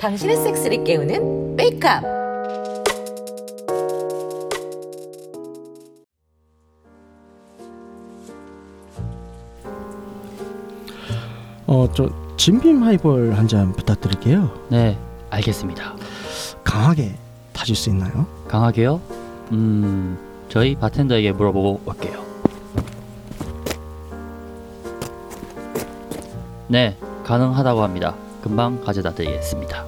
당신의 섹스를 깨우는 메이크업. 어, 저 진빔 하이볼 한 잔 부탁드릴게요. 네, 알겠습니다. 강하게 타줄 수 있나요? 강하게요? 음, 저희 바텐더에게 물어보고 올게요. 네, 가능하다고 합니다. 금방 가져다 드리겠습니다.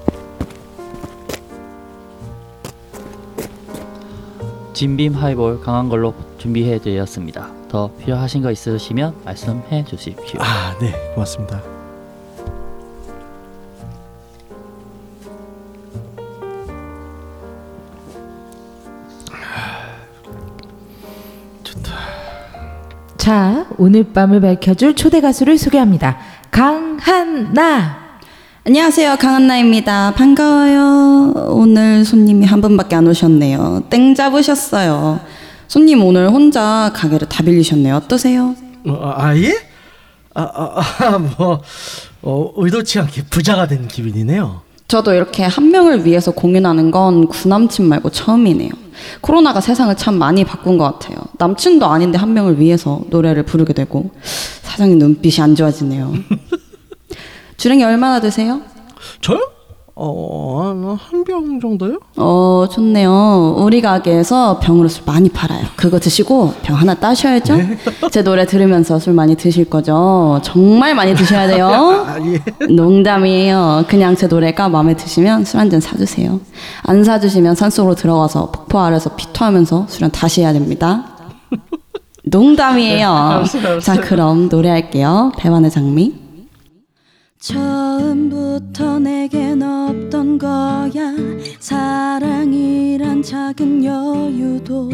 진빔 하이볼 강한 걸로 준비해 드렸습니다. 더 필요하신 거 있으시면 말씀해 주십시오. 아, 네, 고맙습니다. 자, 오늘 밤을 밝혀줄 초대 가수를 소개합니다. 강한나. 안녕하세요. 강한나입니다. 반가워요. 오늘 손님이 한 분밖에 안 오셨네요. 땡 잡으셨어요. 손님 오늘 혼자 가게를 다 빌리셨네요. 어떠세요? 어, 아, 예? 아, 아, 아, 뭐 어, 의도치 않게 부자가 된 기분이네요. 저도 이렇게 한 명을 위해서 공연하는 건 구남친 말고 처음이네요. 코로나가 세상을 참 많이 바꾼 것 같아요. 남친도 아닌데 한 명을 위해서 노래를 부르게 되고 사장님 눈빛이 안 좋아지네요. 주량이 얼마나 드세요? 저요? 어, 한 병 정도요? 어, 좋네요. 우리 가게에서 병으로 술 많이 팔아요. 그거 드시고 병 하나 따셔야죠. 제 노래 들으면서 술 많이 드실 거죠. 정말 많이 드셔야 돼요. 아, 예. 농담이에요. 그냥 제 노래가 마음에 드시면 술 한 잔 사주세요. 안 사주시면 산속으로 들어가서 폭포 아래서 피토하면서 술은 다시 해야 됩니다. 농담이에요. 자, 그럼 노래할게요. 배반의 장미. 처음부터 내겐 없던 거야? 사랑이란 작은 여유도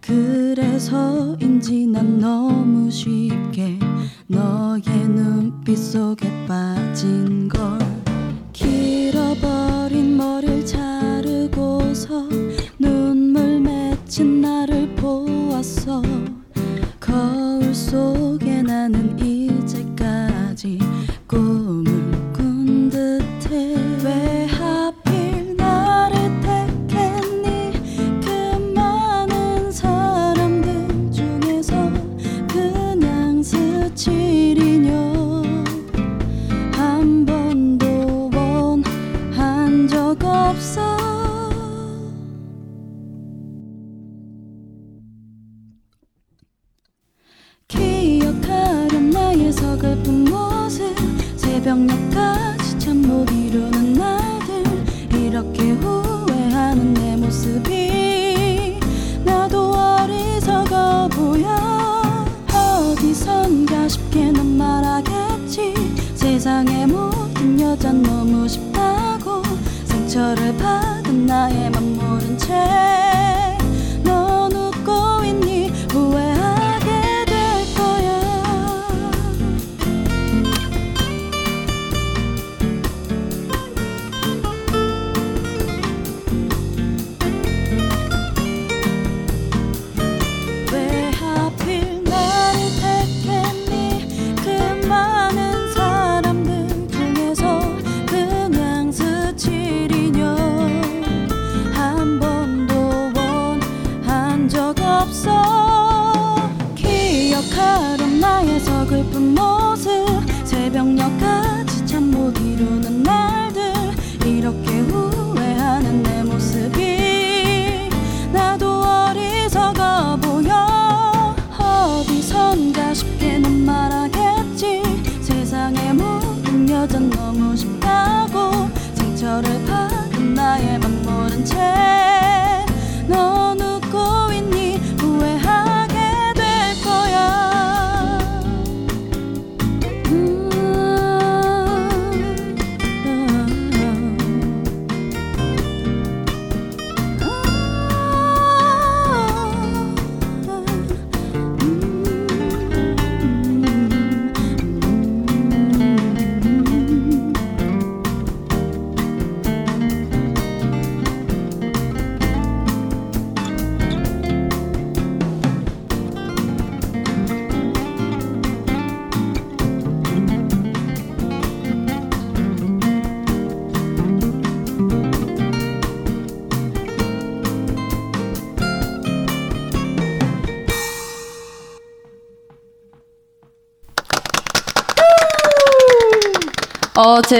그래서인지 난 너무 쉽게 너의 눈빛 속에 빠진 걸 길어버린 머리를 자르고서 눈물 맺힌 나를 보았어. 거울 속에 나는 새벽녘까지 잠 못 이루는 날들. 이렇게 후회하는 내 모습이 나도 어리석어 보여. 어디선가 쉽게 넌 말하겠지. 세상의 모든 여잔 너무 쉽다고. 상처를 받은 나의 맘 모른 채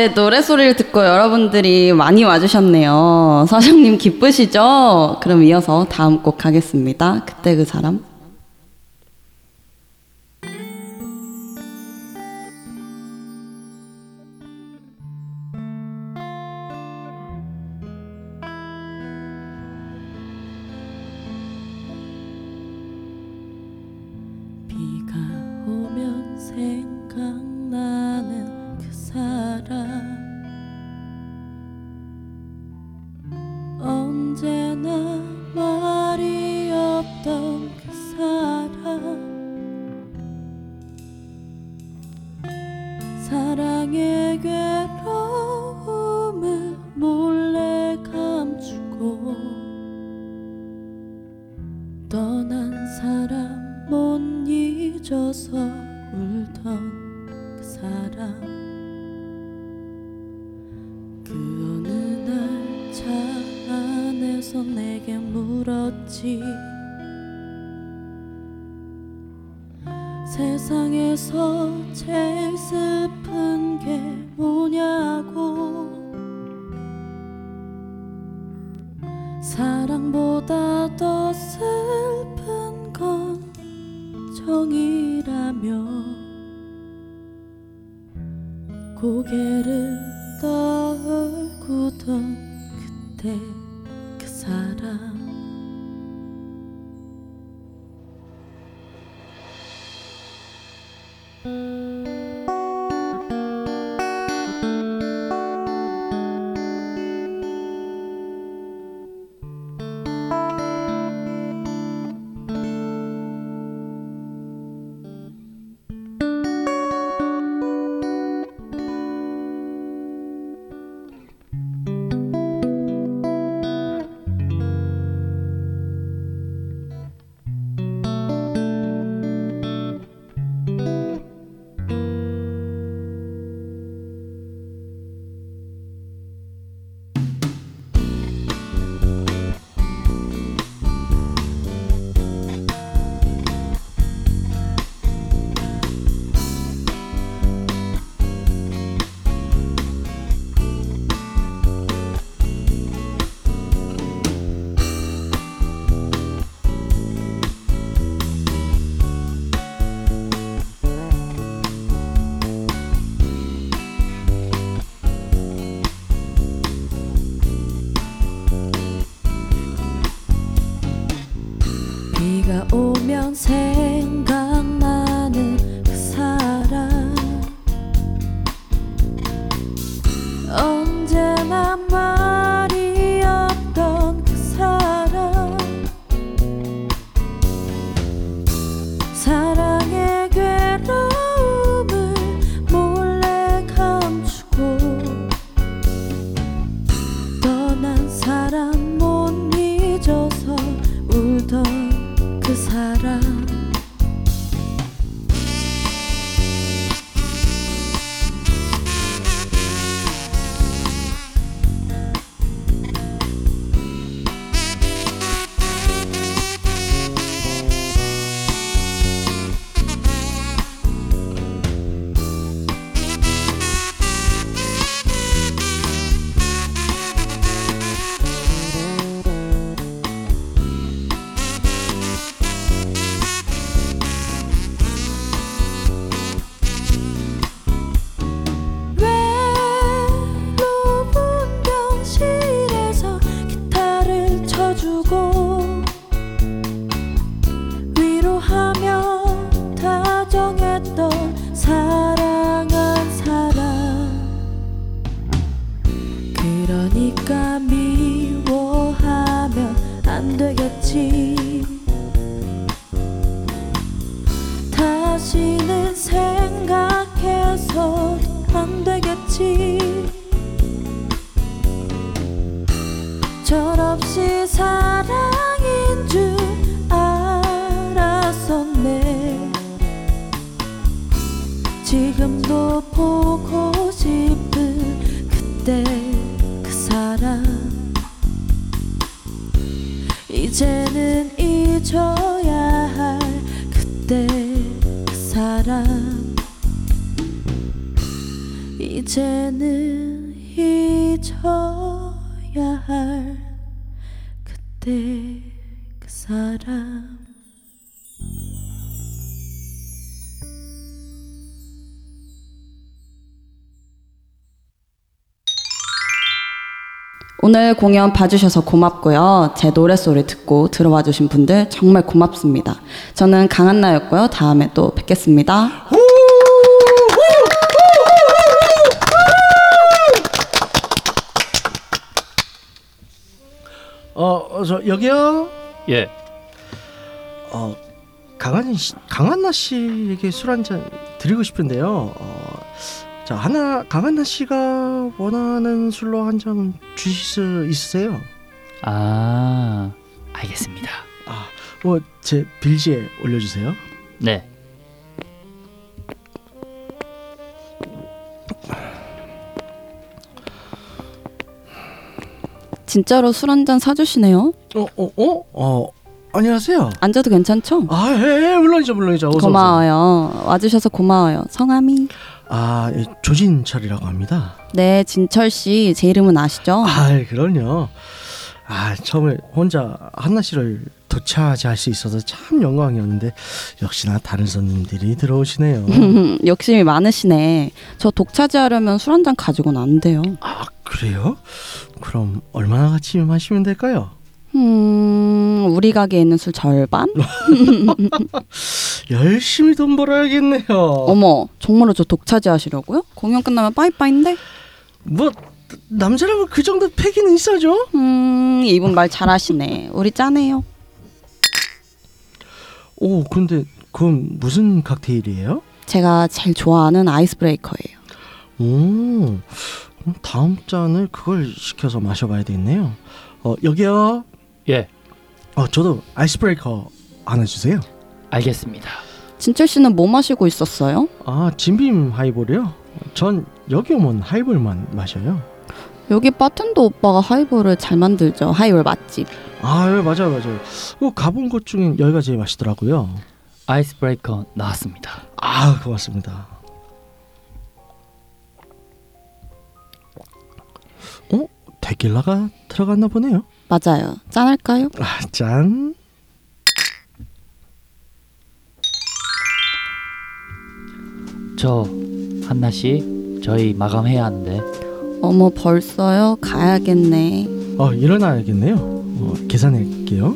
제 노래소리를 듣고 여러분들이 많이 와주셨네요. 서정님 기쁘시죠? 그럼 이어서 다음 곡 가겠습니다. 그때 그 사람. though. 사랑인 줄 알았었네. 지금도 보고 싶은 그때 그 사랑. 이제는 잊어야 할 그때 그 사랑. 이제는 잊어 그때 그 사람 오늘 공연 봐주셔서 고맙고요. 제 노래소리 듣고 들어와 주신 분들 정말 고맙습니다. 저는 강한나였고요. 다음에 또 뵙겠습니다. 어, 어, 저 여기요. 예. 어, 강한 씨, 강한나 씨에게 술 한 잔 드리고 싶은데요. 어, 자, 하나 강한나 씨가 원하는 술로 한 잔 주실 수 있으세요? 아, 알겠습니다. 아, 뭐제 빌지에 올려주세요. 네. 진짜로 술 한 잔 사주시네요. 어, 어, 어, 어, 안녕하세요. 앉아도 괜찮죠? 아, 예, 예, 물론이죠, 물론이죠. 어서 오세요. 고마워요. 와주셔서 고마워요. 성함이? 아, 예, 조진철이라고 합니다. 네, 진철 씨. 제 이름은 아시죠? 아, 그럼요. 아, 처음에 혼자 한나 씨를 도차지할 수 있어서 참 영광이었는데 역시나 다른 손님들이 들어오시네요. 욕심이 많으시네. 저 독차지하려면 술 한 잔 가지고는 안 돼요. 아, 그래요? 그럼 얼마나 같이 마시면 될까요? 음, 우리 가게에 있는 술 절반? 열심히 돈 벌어야겠네요. 어머, 정말로 저 독차지 하시려고요? 공연 끝나면 빠이빠이인데? 뭐 남자라면 그 정도 패기는 있어죠. 음, 이분 말 잘하시네. 우리 짠해요. 오, 근데 그건 무슨 칵테일이에요? 제가 제일 좋아하는 ice breaker예요. 오, 다음 잔을 그걸 시켜서 마셔봐야 되겠네요. 어, 여기요. 예. 어, 저도 ice breaker 하나 주세요. 알겠습니다. 진철 씨는 뭐 마시고 있었어요? 아, 짐빔 하이볼이요? 전 여기 오면 하이볼만 마셔요. 여기 바텐더 오빠가 하이볼을 잘 만들죠. 하이볼 맛집. 아, 예, 맞아요, 맞아요. 어, 가본 곳 중엔 여기가 제일 맛있더라고요. 아이스 브레이커 나왔습니다. 아, 고맙습니다. 데킬라가 들어갔나 보네요. 맞아요. 짠할까요? 아, 짠. 저 한나 씨, 저희 마감해야 하는데 어머 벌써요? 가야겠네. 어, 일어나야겠네요. 어, 계산할게요.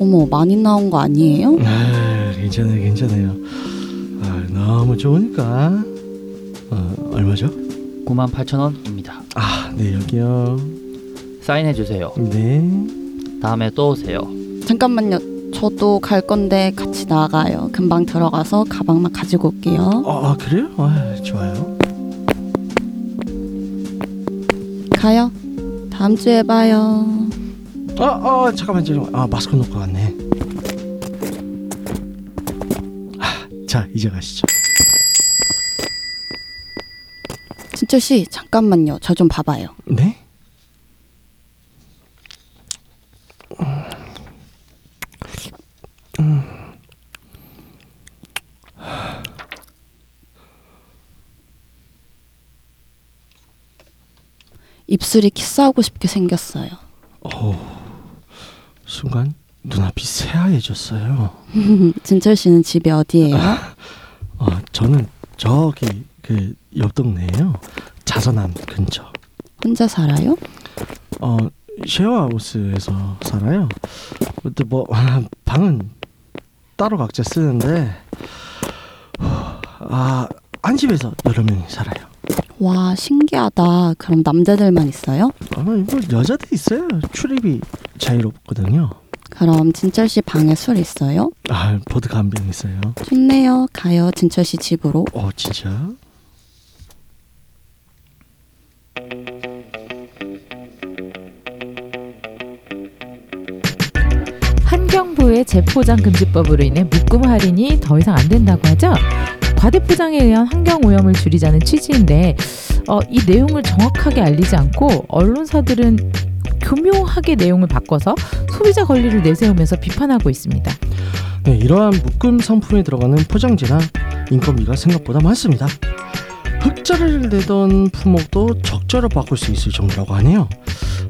어머 많이 나온 거 아니에요? 아, 괜찮아요, 괜찮아요. 아, 너무 좋으니까. 어, 얼마죠? 9만 8천 원입니다. 아, 네, 여기요. 사인해 주세요. 네. 다음에 또 오세요. 잠깐만요. 저도 갈 건데 같이 나가요. 금방 들어가서 가방만 가지고 올게요. 아, 아, 그래요? 아, 좋아요. 가요. 다음 주에 봐요. 아, 아, 잠깐만, 잠깐만. 아, 마스크 놓고 갔네. 아, 자, 이제 가시죠. 진철 씨 잠깐만요. 저 좀 봐봐요. 네? 입술이 키스하고 싶게 생겼어요. 순간 눈앞이 새하얘졌어요. 진철 씨는 집이 어디예요? 어, 저는 저기 그 옆 동네에요. 자선암 근처. 혼자 살아요? 어, 쉐어하우스에서 살아요. 근데 뭐 방은 따로 각자 쓰는데 아, 한 집에서 여러 명이 살아요. 와 신기하다. 그럼 남자들만 있어요? 아마 이거 여자도 있어요. 출입이 자유롭거든요. 그럼 진철 씨 방에 술 있어요? 아, 보드카 한 병 있어요. 좋네요. 가요. 진철 씨 집으로. 어, 진짜? 환경부의 재포장 금지법으로 인해 묶음 할인이 더 이상 안 된다고 하죠. 과대포장에 의한 환경 오염을 줄이자는 취지인데 어, 이 내용을 정확하게 알리지 않고 언론사들은 교묘하게 내용을 바꿔서 소비자 권리를 내세우면서 비판하고 있습니다. 네, 이러한 묶음 상품에 들어가는 포장재나 인건비가 생각보다 많습니다. 흑자를 내던 품목도 적자로 바꿀 수 있을 정도라고 하네요.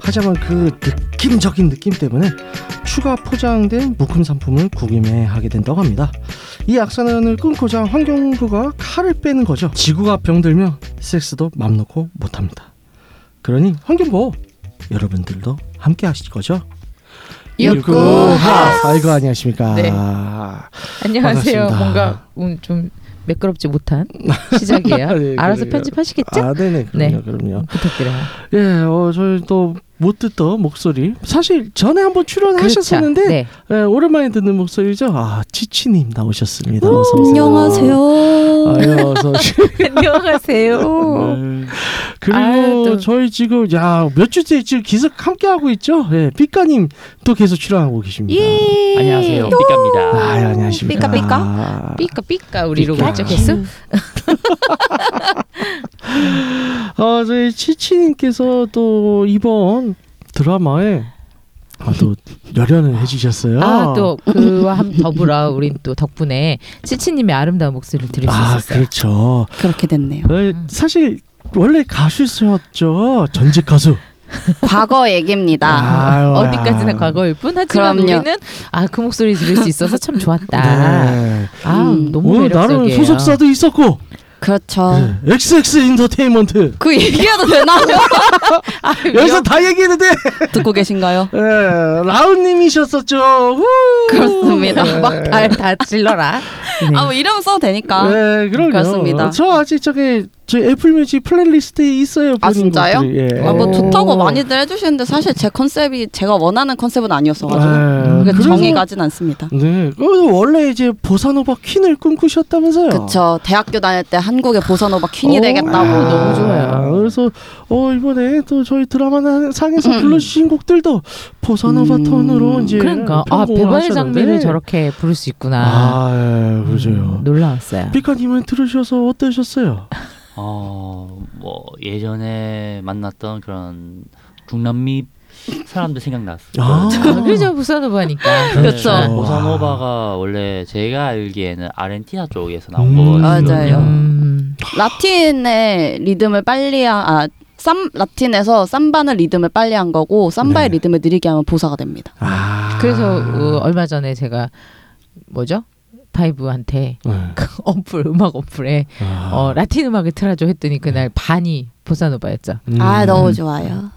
하지만 그 느낌적인 느낌 때문에 추가 포장된 묶음 상품을 구매하게 된다고 합니다. 이 악순환을 끊고자 환경부가 칼을 빼는 거죠. 지구가 병들면 섹스도 맘 놓고 못합니다. 그러니 환경부 여러분들도 함께 하실 거죠? 육구하. 아이고 안녕하십니까. 네. 안녕하세요. 반갑습니다. 뭔가 음, 좀 매끄럽지 못한 시작이에요. 네, 알아서. 편집하시겠죠? 아, 네네, 그럼요, 네. 그럼요. 부탁드려요. 예, 어, 저희 또못 듣던 목소리. 사실 전에 한번 출연하셨었는데 그렇죠. 네. 예, 오랜만에 듣는 목소리죠. 아, 치치님 나오셨습니다. 어서 오세요. 안녕하세요. 아유, 어서 오세요. 안녕하세요. 네. 그리고 아유, 또- 저희 지금 야 몇 주째 지금 계속 함께 하고 있죠. 예, 삐까님 또 계속 출연하고 계십니다. 예. 안녕하세요. 삐까입니다. 아, 예, 안녕하십니까. 삐까, 삐까? 삐까 삐까 우리로 삐까. 그죠 개수? 어, 저희 치치님께서 또 이번 드라마에 아, 또 열연을 해주셨어요. 아 또 그와 함 더불어 우린 또 덕분에 치치님의 아름다운 목소리를 들을 수 아, 있었어요. 그렇죠. 그렇게 됐네요. 어, 사실 원래 가수셨죠. 전직 가수. 과거 얘기입니다. 아유, 어디까지나 야. 과거일 뿐 하지만 그럼요. 우리는 아 그 목소리 들을 수 있어서 참 좋았다. 네. 아 음. 너무 오늘 나름 매력적이에요. 소속사도 있었고 그렇죠. 네. XX 인터테인먼트 그 얘기해도 되나요? 아, 여기서 다 얘기했는데 듣고 계신가요? 예, 라운님이셨었죠. 후. 그렇습니다. 막다 다 질러라. 네. 아, 뭐 이름 써도 되니까. 네, 그럼요. 그렇습니다. 저 아직 저기 저 애플 뮤직 playlist에 있어요. 아, 진짜요? 예. 아, 뭐 오. 좋다고 많이들 해주시는데 사실 제 컨셉이 제가 원하는 컨셉은 아니었어가지고 그래서- 정이 가진 않습니다. 네, 그 원래 이제 보사노바 퀸을 꿈꾸셨다면서요. 그쵸. 대학교 다닐 때 한국의 보사노바 퀸이 어, 되겠다고. 아, 너무 좋아요. 그래서 어 이번에 또 저희 드라마 상에서 불러주신 곡들도 보사노바 음. 톤으로 이제 그러니까 아 배반의 하셨는데. 장미를 저렇게 부를 수 있구나. 아, 예, 그죠. 음, 놀라웠어요. 피카님은 들으셔서 어떠셨어요? 어, 뭐 예전에 만났던 그런 중남미 사람들 생각났어요. 아. 아, 그죠 부산오바니까. 그렇죠. 네, 보사노바가 원래 제가 알기에는 아르헨티나 쪽에서 나온 음. 거거든요. 맞아요. 음, 라틴의 리듬을 빨리 한, 아, 쌈, 라틴에서 삼바는 리듬을 빨리 한 거고 삼바의 네. 리듬을 느리게 하면 보사가 됩니다. 아. 그래서 어, 얼마 전에 제가 뭐죠? 파이브한테 네. 그 어플 음악 어플에 아. 어, 라틴 음악을 틀어줘 했더니 그날 반이 보사노바였죠. 음. 아 너무 좋아요.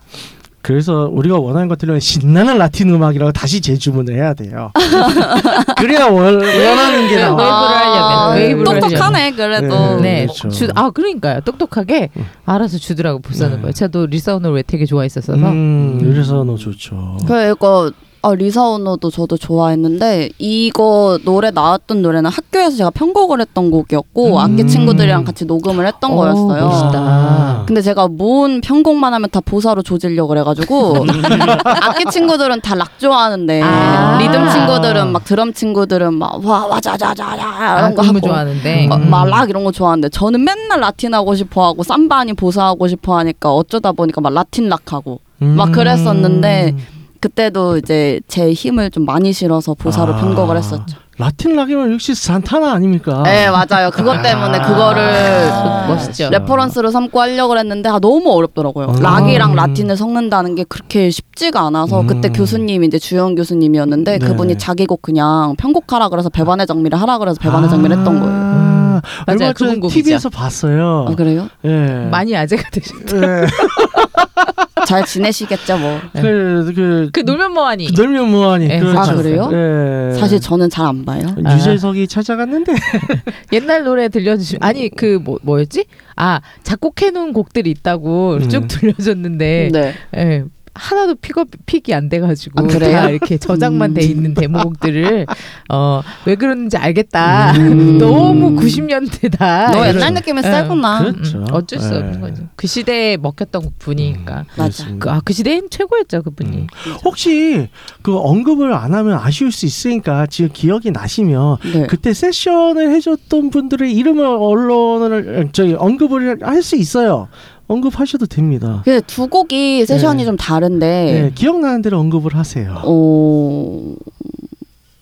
그래서 우리가 원하는 것들은 신나는 라틴 음악이라고 다시 재주문을 해야 돼요. 그래야 원, 원하는 게 나와. 웨이브를 하려면, 웨이브를 똑똑하네 그래도. 네. 네, 그렇죠. 주, 아 그러니까요. 똑똑하게 알아서 주더라고 보사노바. 네. 저도 왜 되게 좋아했었어서. 음, 이래서 너 좋죠. 그 이거 아, 리사 오노도 저도 좋아했는데 이거 노래 나왔던 노래는 학교에서 제가 편곡을 했던 곡이었고 음. 악기 친구들이랑 같이 녹음을 했던 오, 거였어요. 멋있다. 아. 근데 제가 뭔 편곡만 하면 다 보사로 조지려고 그래가지고 악기 친구들은 다 락 좋아하는데 아. 리듬 친구들은 막 드럼 친구들은 막와 와자자자자 아, 이런 거 하고 좋아하는데. 막, 음. 막 락 이런 거 좋아하는데 저는 맨날 라틴 하고 싶어 하고 삼바 아닌 보사 하고 싶어 하니까 어쩌다 보니까 막 라틴 락 하고 막 그랬었는데 그때도 이제 제 힘을 좀 많이 실어서 보사로 아. 편곡을 했었죠. 라틴 락이면 역시 산타나 아닙니까? 네 맞아요. 그것 때문에 그거를 아, 멋있죠. reference로 삼고 하려고 했는데 아, 너무 어렵더라고요. 음. 락이랑 라틴을 섞는다는 게 그렇게 쉽지가 않아서 음. 그때 교수님이 이제 주영 교수님이었는데 네. 그분이 자기 곡 그냥 편곡하라 그래서 배반의 장미를 하라 그래서 배반의 장미를 했던 거예요. 아, 얼마 맞아요. 전에 그분 곡이죠. TV에서 봤어요. 아 그래요? 예. 많이 아재가 되셨다. 예. 잘 지내시겠죠 뭐. 그, 그, 그 놀면 뭐하니? 그 놀면 뭐하니. 예. 그렇죠. 아, 그래요? 예. 사실 저는 잘 안 봐요. 아. 유재석이 찾아갔는데. 옛날 노래 들려주시면 아니 그 뭐 뭐였지? 아 작곡해놓은 곡들이 있다고 음. 쭉 들려줬는데 네. 예, 하나도 픽업 pick이 안 돼가지고 아, 그래요? 다 이렇게 저장만 음. 돼 있는 데모곡들을 어 왜 그러는지 알겠다. 음. 너무 90년대다. 너 옛날 느낌이 예. 세구나. 그렇죠. 어쩔 수 예. 없는 거죠. 그 시대에 먹혔던 분이니까. 그렇습니다. 그, 아, 그 시대엔 최고였죠 그분이. 음. 혹시 그 언급을 안 하면 아쉬울 수 있으니까 지금 기억이 나시면 네. 그때 세션을 해줬던 분들의 이름을 언론을 저희 언급을 할 수 있어요. 언급하셔도 됩니다. 그두 곡이 세션이 네. 좀 다른데 네, 기억나는 대로 언급을 하세요. 어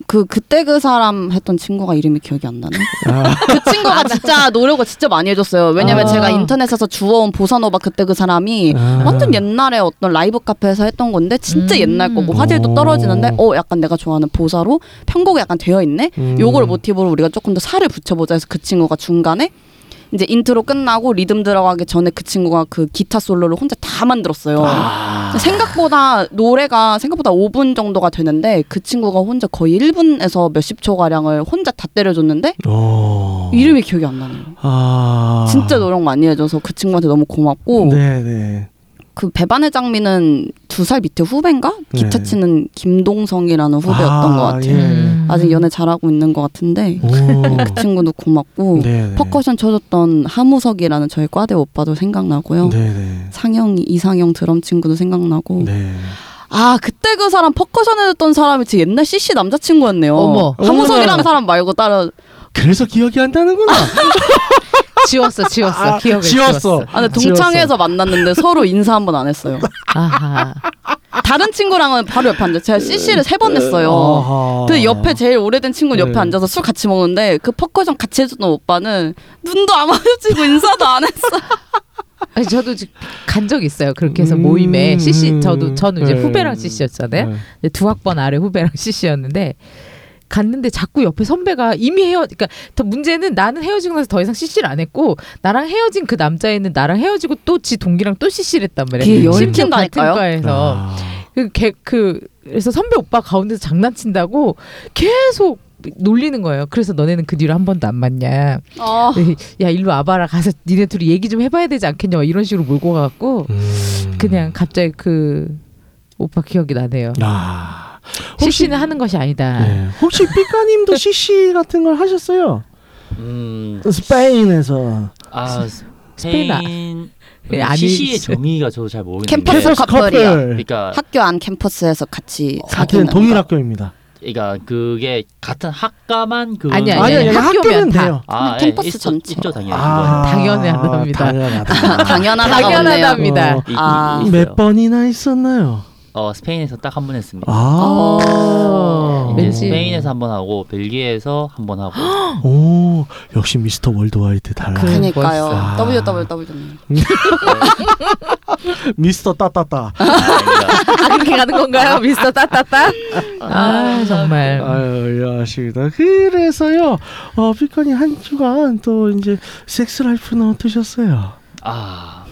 그 그때 그 사람 했던 친구가 이름이 기억이 안 나네. 아, 그 친구가 진짜 노력을 진짜 많이 해줬어요. 왜냐면 아. 제가 인터넷에서 주워온 보사노바 그때 그 사람이 아. 완전 옛날에 어떤 라이브 카페에서 했던 건데 진짜 음. 옛날 거고 화질도 오. 떨어지는데 어 약간 내가 좋아하는 보사로 편곡이 약간 되어 있네. 음. 요걸 모티브로 우리가 조금 더 살을 붙여보자 해서 그 친구가 중간에 이제 인트로 끝나고 리듬 들어가기 전에 그 친구가 그 기타 솔로를 혼자 다 만들었어요. 아. 생각보다 노래가 생각보다 5분 정도가 되는데 그 친구가 혼자 거의 1분에서 몇십 초 가량을 혼자 다 때려줬는데 오. 이름이 기억이 안 나네요. 아. 진짜 노력 많이 해줘서 그 친구한테 너무 고맙고 네네. 그 배반의 장미는 두 살 밑에 후배인가 기타 네. 치는 김동성이라는 후배였던 것 같아요. 예. 아직 연애 잘하고 있는 것 같은데 오. 그 친구도 고맙고 네네. 퍼커션 쳐줬던 하무석이라는 저희 과대 오빠도 생각나고요. 네네. 상영이 이상형 드럼 친구도 생각나고 네. 아 그때 그 사람 퍼커션 해줬던 사람이 제 옛날 CC 남자친구였네요. 어머. 하무석이라는. 사람 말고 다른 그래서 기억이 안 나는구나. 지웠어, 지웠어. 아, 기억을 지웠어. 지웠어. 아 근데 동창회에서 만났는데 서로 인사 한 번 안 했어요. 아하. 다른 친구랑은 바로 옆에 앉아. 제가 CC를 세 번 했어요. 아하. 그 옆에 제일 오래된 친구 옆에 네. 앉아서 술 같이 먹는데 그 퍼커션 같이 해주던 오빠는 눈도 안 마주치고 인사도 안 했어. 아니, 저도 간 적 있어요. 그렇게 해서 음, 모임에 CC 저도 저는 이제 네. 후배랑 CC였잖아요. 네. 두 학번 아래 후배랑 CC였는데 갔는데 자꾸 옆에 선배가 이미 헤어 그러니까 더 문제는 나는 헤어지고 나서 더 이상 CC를 안 했고 나랑 헤어진 그 남자애는 나랑 헤어지고 또 지 동기랑 또 CC를 했단 말이에요. 심지어 같은? 과에서 아. 그, 개, 그 그래서 선배 오빠 가운데서 장난친다고 계속 놀리는 거예요. 그래서 너네는 그 뒤로 한 번도 안 만냐. 어. 야 일로 와봐라 가서 니네 둘이 얘기 좀 해봐야 되지 않겠냐 막 이런 식으로 몰고 가갖고 음. 그냥 갑자기 그 오빠 기억이 나네요. 아. CC는 하는 것이 아니다. 네. 혹시 삐까님도 CC 같은 걸 하셨어요? 음, 스페인에서 아 스페인 아- 스페인 예, 아니, CC의 정의가 저도 잘 모르겠는데. 캠퍼스 커플이요. 그러니까 학교 안 캠퍼스에서 같이 같은 사귀는 동일 거. 학교입니다. 그러니까 그게 같은 학과만 그 아니, 아니 아니 학교면 학교는 다. 돼요. 아, 캠퍼스 예, 있죠, 전체. 있죠 당연히. 아, 당연하답니다. 당연하다. 당연하다가 없네요. 당연하답니다. 어, 이- 이- 아. 있어요. 몇 번이나 있었나요? 어 스페인에서 딱 한 번 했습니다. 아. 이제 왠지. 스페인에서 한 번 하고 벨기에에서 한 번 하고 오 역시 미스터 worldwide 달라. 그- 그러니까요. 멋있어. WWW네. 미스터 따따따. 아 그렇게 가는 건가요, 미스터 따따따? 아 정말. 아유 야하십니다. 그래서요. 어 피커니 한 주간 또 이제 섹스 라이프는 어떠셨어요? 아.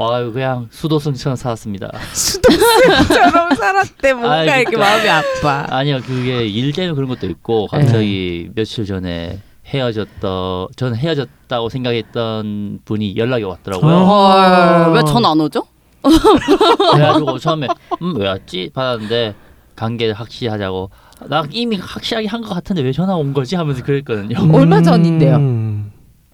아유 그냥 수도승처럼 살았습니다. 수도승처럼 살았대. 뭔가 아, 이렇게 그러니까. 마음이 아파. 아니요 그게 일 때문에 그런 것도 있고 갑자기 며칠 전에 헤어졌다 저는 헤어졌다고 생각했던 분이 연락이 왔더라고요. 아. 헐, 왜전 안 오죠? 그래가지고 처음에 음 왜 왔지 받았는데 관계를 확실히 하자고 나 이미 확실하게 한 것 같은데 왜 전화 온 거지 하면서 그랬거든요. 얼마 전인데요?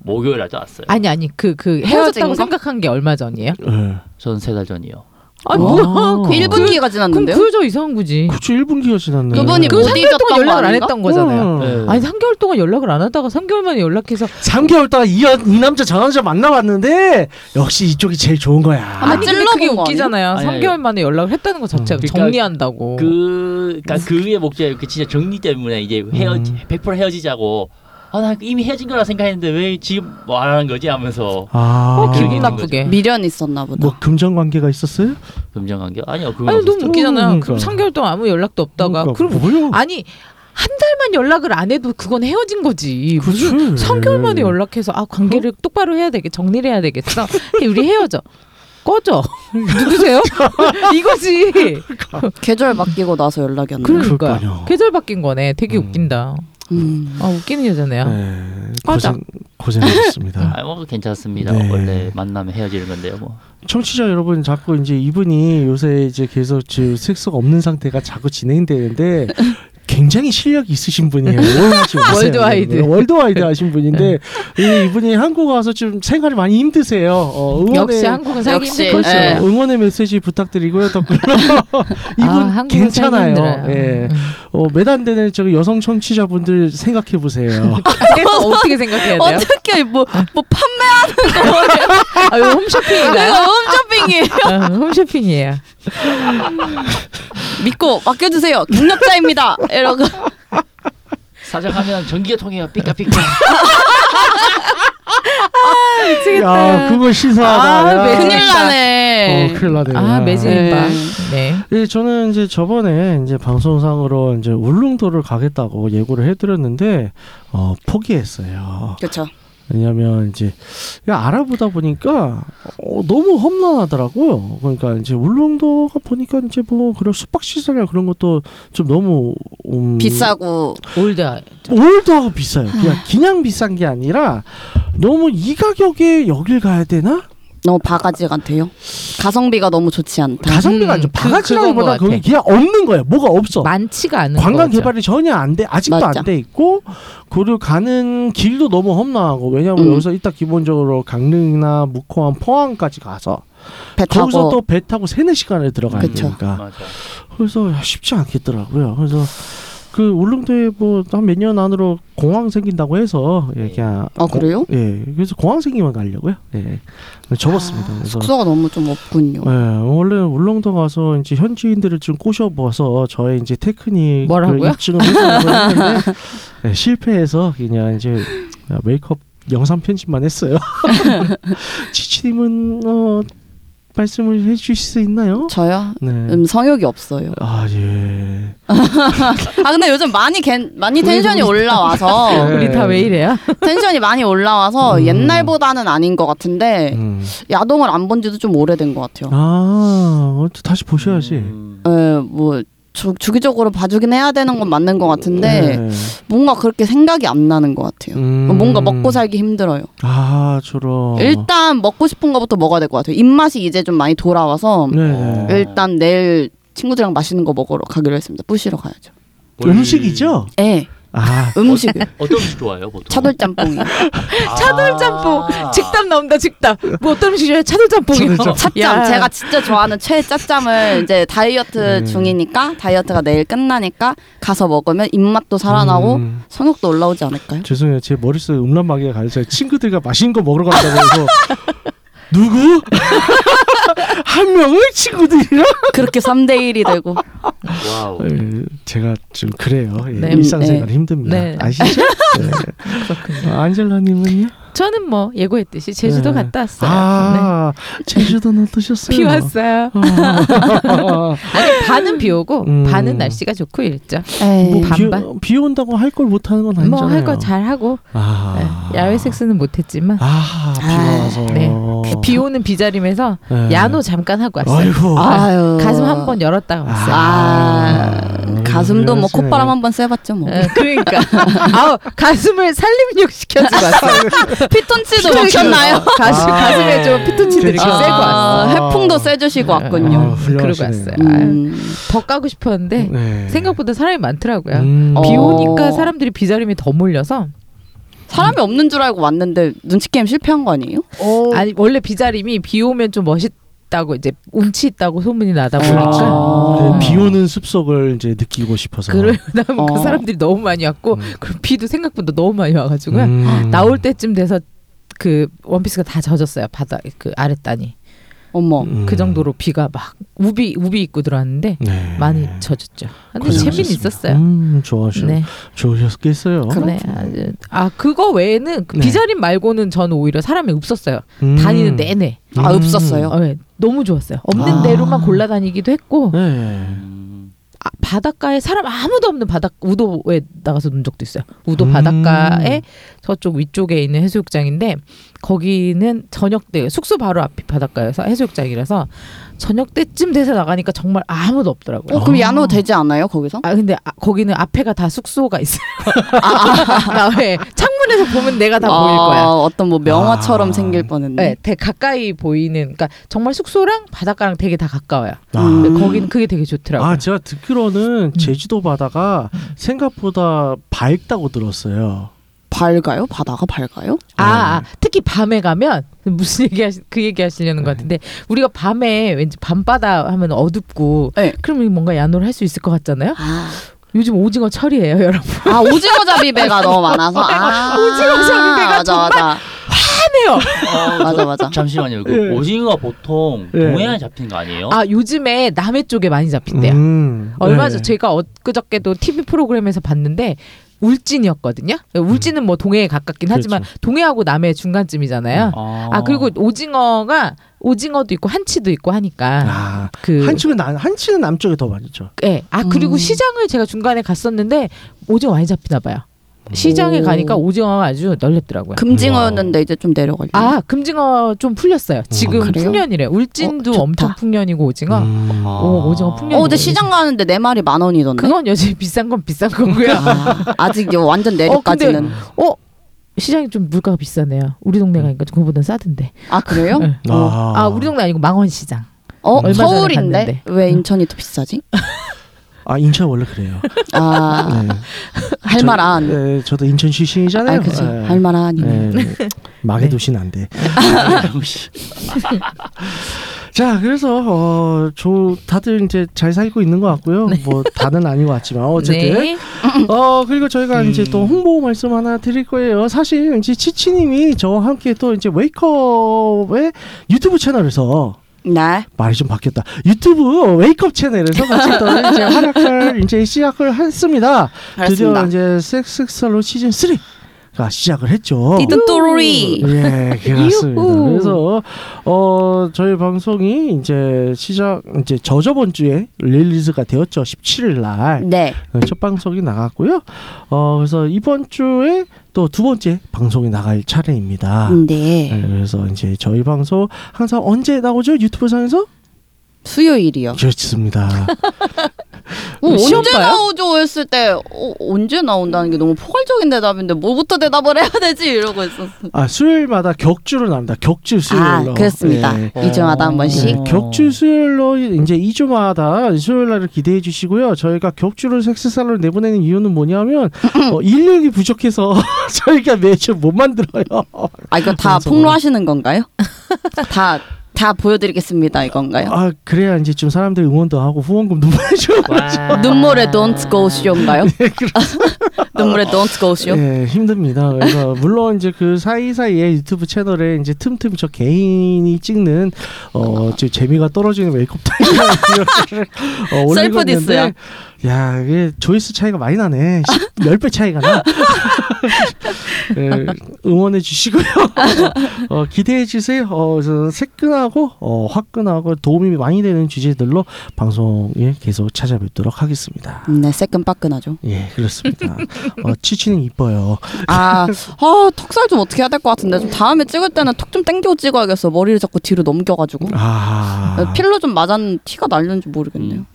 음. 목요일 날도 왔어요. 아니 아니 그 그 헤어졌다고 거? 생각한 게 얼마 전이에요? 네. 전세달 전이요. 아 어. 뭐야? 그그 1분기가 그럼 지났는데요? 그저 이상한 거지. 그쵸 1분기가 지났네. 그분이 그 못 3개월 잊었던 동안 거 연락을 안 아닌가? 했던 거잖아요. 네. 아니 3개월 동안 연락을 안 하다가 3개월 만에 연락해서 3개월 동안 이, 여- 이 남자 저 남자 만나봤는데 역시 이쪽이 제일 좋은 거야. 아마 아니 근데 찔러본 그게 거 웃기잖아요. 아니, 3개월 만에 연락을 했다는 것 자체가 그러니까 정리한다고. 그 그러니까 그의 목적이 그 진짜 정리 때문에 이제 헤어지 음. 100% 헤어지자고 아 나 이미 헤어진 거라 생각했는데 왜 지금 뭐안 하는 거지 하면서 아, 어, 기분 나쁘게. 미련 있었나 보다. 뭐 금전 관계가 있었어요? 금전 관계 아니요 그건 아니 없었죠. 너무 웃기잖아요. 그러니까. 그럼 3개월 동안 아무 연락도 없다가 그러니까 그럼 뭐야? 아니 한 달만 연락을 안 해도 그건 헤어진 거지. 그치. 무슨 3개월 만에 연락해서 아 관계를 똑바로 해야 되겠, 정리를 해야 되겠어. 해, 우리 헤어져. 꺼져. 누구세요? 이거지. 계절 바뀌고 나서 연락이 안 나. 그러니까. 계절 바뀐 거네. 되게 음. 웃긴다. 음. 아 웃기는 여자네요. 네. 고생 고생하셨습니다. 아, 뭐 괜찮습니다. 네. 원래 만나면 헤어지는 건데요, 뭐. 청취자 여러분 자꾸 이제 이분이 요새 이제 계속 저 섹스가 없는 상태가 자꾸 진행되는데 굉장히 실력이 있으신 분이에요. 오해하지 마세요. Worldwide. Worldwide 하신 분인데 이- 이분이 한국 와서 좀 생활이 많이 힘드세요. 어, 응원의 역시 한국은 살기 역시, 힘들 그렇죠. 예. 응원의 메시지 부탁드리고요. 덕분에 이분 아, 한국은 살기 괜찮아요. 예. 음. 어, 매단 되는 저기 여성 청취자분들 생각해 보세요. 어떻게 생각해야 돼요? 어떻게 뭐뭐 판매하는 거예요? 아. 이거 홈쇼핑이에요. 어, 홈쇼핑이에요. 믿고 맡겨주세요. 경력자입니다. 이러고. 사장하면 전기가 통해요. 삐까삐까. 야 그거 시사하다. 아, 야. 큰일 나네. 어, 큰일 나네. 아, 야. 매진임바. 네. 네. 예, 저는 이제 저번에 이제 방송상으로 이제 울릉도를 가겠다고 예고를 해드렸는데 어, 포기했어요. 그렇죠. 왜냐하면 이제 야, 알아보다 보니까 어, 너무 험난하더라고요. 그러니까 이제 울릉도가 보니까 이제 뭐 그런 숙박 시설이나 그런 것도 좀 너무 음, 비싸고 old. old하고 비싸요. 그냥 그냥 비싼 게 아니라 너무 이 가격에 여길 가야 되나? 너무 바가지 같아요. 가성비가 너무 좋지 않다. 가성비가 음, 아니죠. 그- 바가지라기보다 그건 것 거기 그냥 없는 거예요. 뭐가 없어. 많지가 않은 관광 거죠. 개발이 전혀 안 돼. 아직도 맞아. 안 돼 있고 그리고 가는 길도 너무 험난하고 왜냐하면 음. 여기서 이따 기본적으로 강릉이나 묵호항, 포항까지 가서 배 거기서 타고 또 배 타고 세네 시간을 들어가야 그쵸. 되니까 맞아. 그래서 야, 쉽지 않겠더라고요. 그래서 그 울릉도에 뭐 한 몇 년 안으로 공항 생긴다고 해서 예, 그냥 아, 그래요? 예, 그래서 공항 생기면 가려고요. 예, 접었습니다. 그래서 숙소가 너무 좀 없군요. 예, 원래 울릉도 가서 이제 현지인들을 좀 꼬셔봐서 저의 이제 테크닉 뭐라고요? 입증을 했는데 예, 실패해서 그냥 이제 메이크업 영상 편집만 했어요. 지치님은 어, 말씀을 해주실 수 있나요? 저요? 네. 음, 성욕이 없어요. 아 예. 아 근데 요즘 많이 겐, 많이 텐션이 올라와서 네. 우리 다 왜 이래요? 텐션이 많이 올라와서 음. 옛날보다는 아닌 것 같은데 음. 야동을 안 본 지도 좀 오래된 것 같아요. 아, 어, 다시 보셔야지. 음. 예, 뭐 주, 주기적으로 봐주긴 해야 되는 건 맞는 것 같은데 네. 뭔가 그렇게 생각이 안 나는 것 같아요. 음. 뭔가 먹고 살기 힘들어요. 아, 저런. 일단 먹고 싶은 거부터 먹어야 될 것 같아요. 입맛이 이제 좀 많이 돌아와서 네. 일단 내일 친구들이랑 맛있는 거 먹으러 가기로 했습니다. 부시러 가야죠. 음식이죠? 예, 아, 음식. 어떤 음식 좋아해요 보통? 차돌짬뽕이. 차돌짬뽕. 직답 나온다, 직답. 뭐 어떤 음식이에요? 차돌짬뽕이요. 차돌짬뽕. 야. 제가 진짜 좋아하는 최애 찻짬을 이제 다이어트 네. 중이니까 다이어트가 내일 끝나니까 가서 먹으면 입맛도 살아나고 음. 성욕도 올라오지 않을까요? 죄송해요. 제 머릿속에 음란마귀가 가려서 친구들과 맛있는 거 먹으러 간다고 해서 누구? 한 명을 친구들이랑? 그렇게 3대 1이 되고 와우. 예, 제가 좀 그래요. 예, 네. 일상생활 네. 힘듭니다. 네. 아시죠? 네. 아, 안젤라님은요? 저는 뭐 예고했듯이 제주도 네. 갔다 왔어요. 아, 제주도는 어떠셨어요? 비 왔어요. 아, 아니 반은 비 오고 음. 반은 날씨가 좋고 이랬죠. 뭐 비, 반반? 비 온다고 할 걸 못하는 건 아니잖아요. 뭐 할 거 잘 하고 아, 네, 야외 섹스는 못했지만 아, 비가 아, 와서. 네. 비 오는 비자림에서 네. 야노 잠깐 하고 왔어요. 아이고. 아유 가슴 한 번 열었다가 왔어요. 아, 가슴도 뭐. 콧바람 한번 쐬봤죠 뭐. 예, 그러니까 아우 가슴을 삼림욕 시켜주고 왔어요. 피톤치도 피톤치드. 먹혔나요? 가슴 아. 가슴에 좀 피톤치드 이렇게 그치. 쐬고 왔어. 아, 해풍도 쐬주시고 왔군요. 아. 그러고 왔어요. 음, 더 까고 싶었는데 네. 생각보다 사람이 많더라고요. 음. 비 어. 오니까 사람들이 비자림이 더 몰려서 사람이 없는 줄 알고 왔는데 눈치 게임 실패한 거 아니에요? 아니 원래 비자림이 비 오면 좀 멋있 다고 이제 운치 있다고 소문이 나다 보니까 아. 네, 비 오는 습속을 이제 느끼고 싶어서. 그러다 보니까 어. 사람들이 너무 많이 왔고 음. 그리고 비도 생각보다 너무 많이 와가지고 음. 나올 때쯤 돼서 그 원피스가 다 젖었어요 바다 그 아랫단이 어머. 음. 그 정도로 비가 막 우비 우비 입고 들어왔는데 네. 많이 젖었죠. 근데. 재미는 있었어요. 음, 좋아하셨, 네, 좋으셨겠어요. 네. 아주- 아 그거 외에는 그 네. 비자림 말고는 저는 오히려 사람이 없었어요. 음. 다니는 내내 아, 없었어요? 어, 네. 너무 좋았어요. 없는 아. 대로만 골라 다니기도 했고 네. 음. 아, 바닷가에 사람 아무도 없는 바닷 우도에 나가서 논 적도 있어요. 우도 음. 바닷가에 저쪽 위쪽에 있는 해수욕장인데 거기는 저녁 때 숙소 바로 앞이 바닷가여서 해수욕장이라서 저녁 때쯤 돼서 나가니까 정말 아무도 없더라고요. 어, 그럼 아. 야노 되지 않아요 거기서? 아 근데 아, 거기는 앞에가 다 숙소가 있어요. 나왜 창문에서 보면 내가 다 보일 아, 거야. 어떤 뭐 명화처럼 아. 생길 뻔했네. 네, 되게 가까이 보이는 그러니까 정말 숙소랑 바닷가랑 되게 다 가까워요. 아. 음. 거기는 그게 되게 좋더라고요. 아, 제가 듣기로는 음. 제주도 바다가 생각보다 밝다고 들었어요. 밝아요? 바다가 밝아요? 아, 아, 특히 밤에 가면 무슨 얘기 하시, 그 얘기 하시려는 것 같은데 우리가 밤에 왠지 밤바다 하면 어둡고 네. 그러면 뭔가 야노를 할 수 있을 것 같잖아요. 아, 요즘 오징어 철이에요, 여러분. 아 오징어 잡이배가 너무 많아서 아, 오징어 잡이배가 맞아 맞아. 하네요. 어, 맞아 맞아. 잠시만요. 그 예. 오징어가 보통 예. 동해안에 잡히는 거 아니에요? 아 요즘에 남해 쪽에 많이 잡힌대요. 음, 얼마 네. 전 제가 엊그저께도 TV 프로그램에서 봤는데 울진이었거든요. 울진은 뭐 동해에 가깝긴 하지만 그렇죠. 동해하고 남해 중간쯤이잖아요. 아, 아 그리고 오징어가 오징어도 있고 한치도 있고 하니까 아, 그 한치는 남 한치는 남쪽에 더 많죠. 예. 아 그리고 음. 시장을 제가 중간에 갔었는데 오징어 많이 잡히나 봐요. 시장에 오. 가니까 오징어가 아주 널렸더라고요. 금징어였는데 이제 좀 내려가려. 아 금징어 좀 풀렸어요. 지금 아, 그래요? 풍년이래. 울진도 어. 엄청 풍년이고 오징어. 음. 아. 오, 오징어 풍년. 어, 근데 시장 가는데 네 마리 만 원이던데. 그건 여전히 비싼 건 비싼 거고요. 아, 아직 이제 완전 내려까지는. 어 시장이 좀 물가가 비싸네요. 우리 동네 가니까 그거보다 싸던데. 아 그래요? 네. 아, 아 우리 동네 아니고 망원 시장. 어 서울인데 갔는데. 왜 인천이 더 비싸지? 아 인천 원래 그래요. 아 네. 할만한. 저, 네, 저도 인천 출신이잖아요. 아 그지 네. 할 만한. 네. 마개 도시는 안 돼. 자, 그래서 어, 조, 다들 이제 잘 살고 있는 것 같고요. 뭐 다는 아닌 것 같지만 어쨌든 네. 어 그리고 저희가 이제 또 홍보 말씀 하나 드릴 거예요. 사실 이제 치치님이 저와 함께 또 이제 웨이크업의 유튜브 채널에서 네. 말이 좀 바뀌었다. 유튜브 웨이크업 채널에서 같이 또 이제 활약을 이제 시작을 했습니다. 드디어 알았습니다. 이제 섹스설로 시즌 3 가 시작을 했죠. 띠드또리. 예, 그렇습니다. 그래서 어 저희 방송이 이제 시작 이제 저저번 주에 release가 되었죠. 17일 날. 네. 첫 방송이 나갔고요. 어 그래서 이번 주에 또 두 번째 방송이 나갈 차례입니다. 네. 네, 그래서 이제 저희 방송 항상 언제 나오죠? 유튜브 상에서? 수요일이요. 그렇습니다. 어, 시험 언제 봐요? 나오죠 했을 때 어, 언제 나온다는 게 너무 포괄적인 대답인데 뭐부터 대답을 해야 되지 이러고 있었어. 아 수요일마다 격주로 나옵니다. 격주 수요일로. 아 그렇습니다. 예. 이 주마다 한 번씩. 네, 격주 수요일로 이제 2주마다 수요일 날을 기대해 주시고요. 저희가 격주로 섹스살을 내보내는 이유는 뭐냐면 어, 인력이 부족해서 저희가 매주 못 만들어요. 아 이거 다 방송을. 폭로하시는 건가요? 다 다 보여드리겠습니다 이건가요? 아 그래야 이제 좀 사람들이 응원도 하고 후원금도 보내줘. 와. 눈물의 Don't Go Show인가요? 눈물의 똥꼬쇼. 예, 힘듭니다. 그래서 물론 이제 그 사이사이에 유튜브 채널에 이제 틈틈이 저 개인이 찍는 어, 저 재미가 떨어지는 웨이크업 타임 어, 올리고 셀프 있는데 diss야. 야, 이게 조회수 차이가 많이 나네. 10배 차이가 나. 예, 응원해 주시고요. 어, 기대해 주세요. 어, 그래서 새끈하고 어, 화끈하고 도움이 많이 되는 주제들로 방송에 계속 찾아뵙도록 하겠습니다. 네, 새끈빠끈하죠. 예, 그렇습니다. 어, 치치는 이뻐요. 아, 아, 턱살 좀 어떻게 해야 될 것 같은데 좀 다음에 찍을 때는 턱좀 당기고 찍어야겠어. 머리를 자꾸 뒤로 넘겨가지고. 아, 필러 좀 맞았는 티가 날는지 모르겠네요.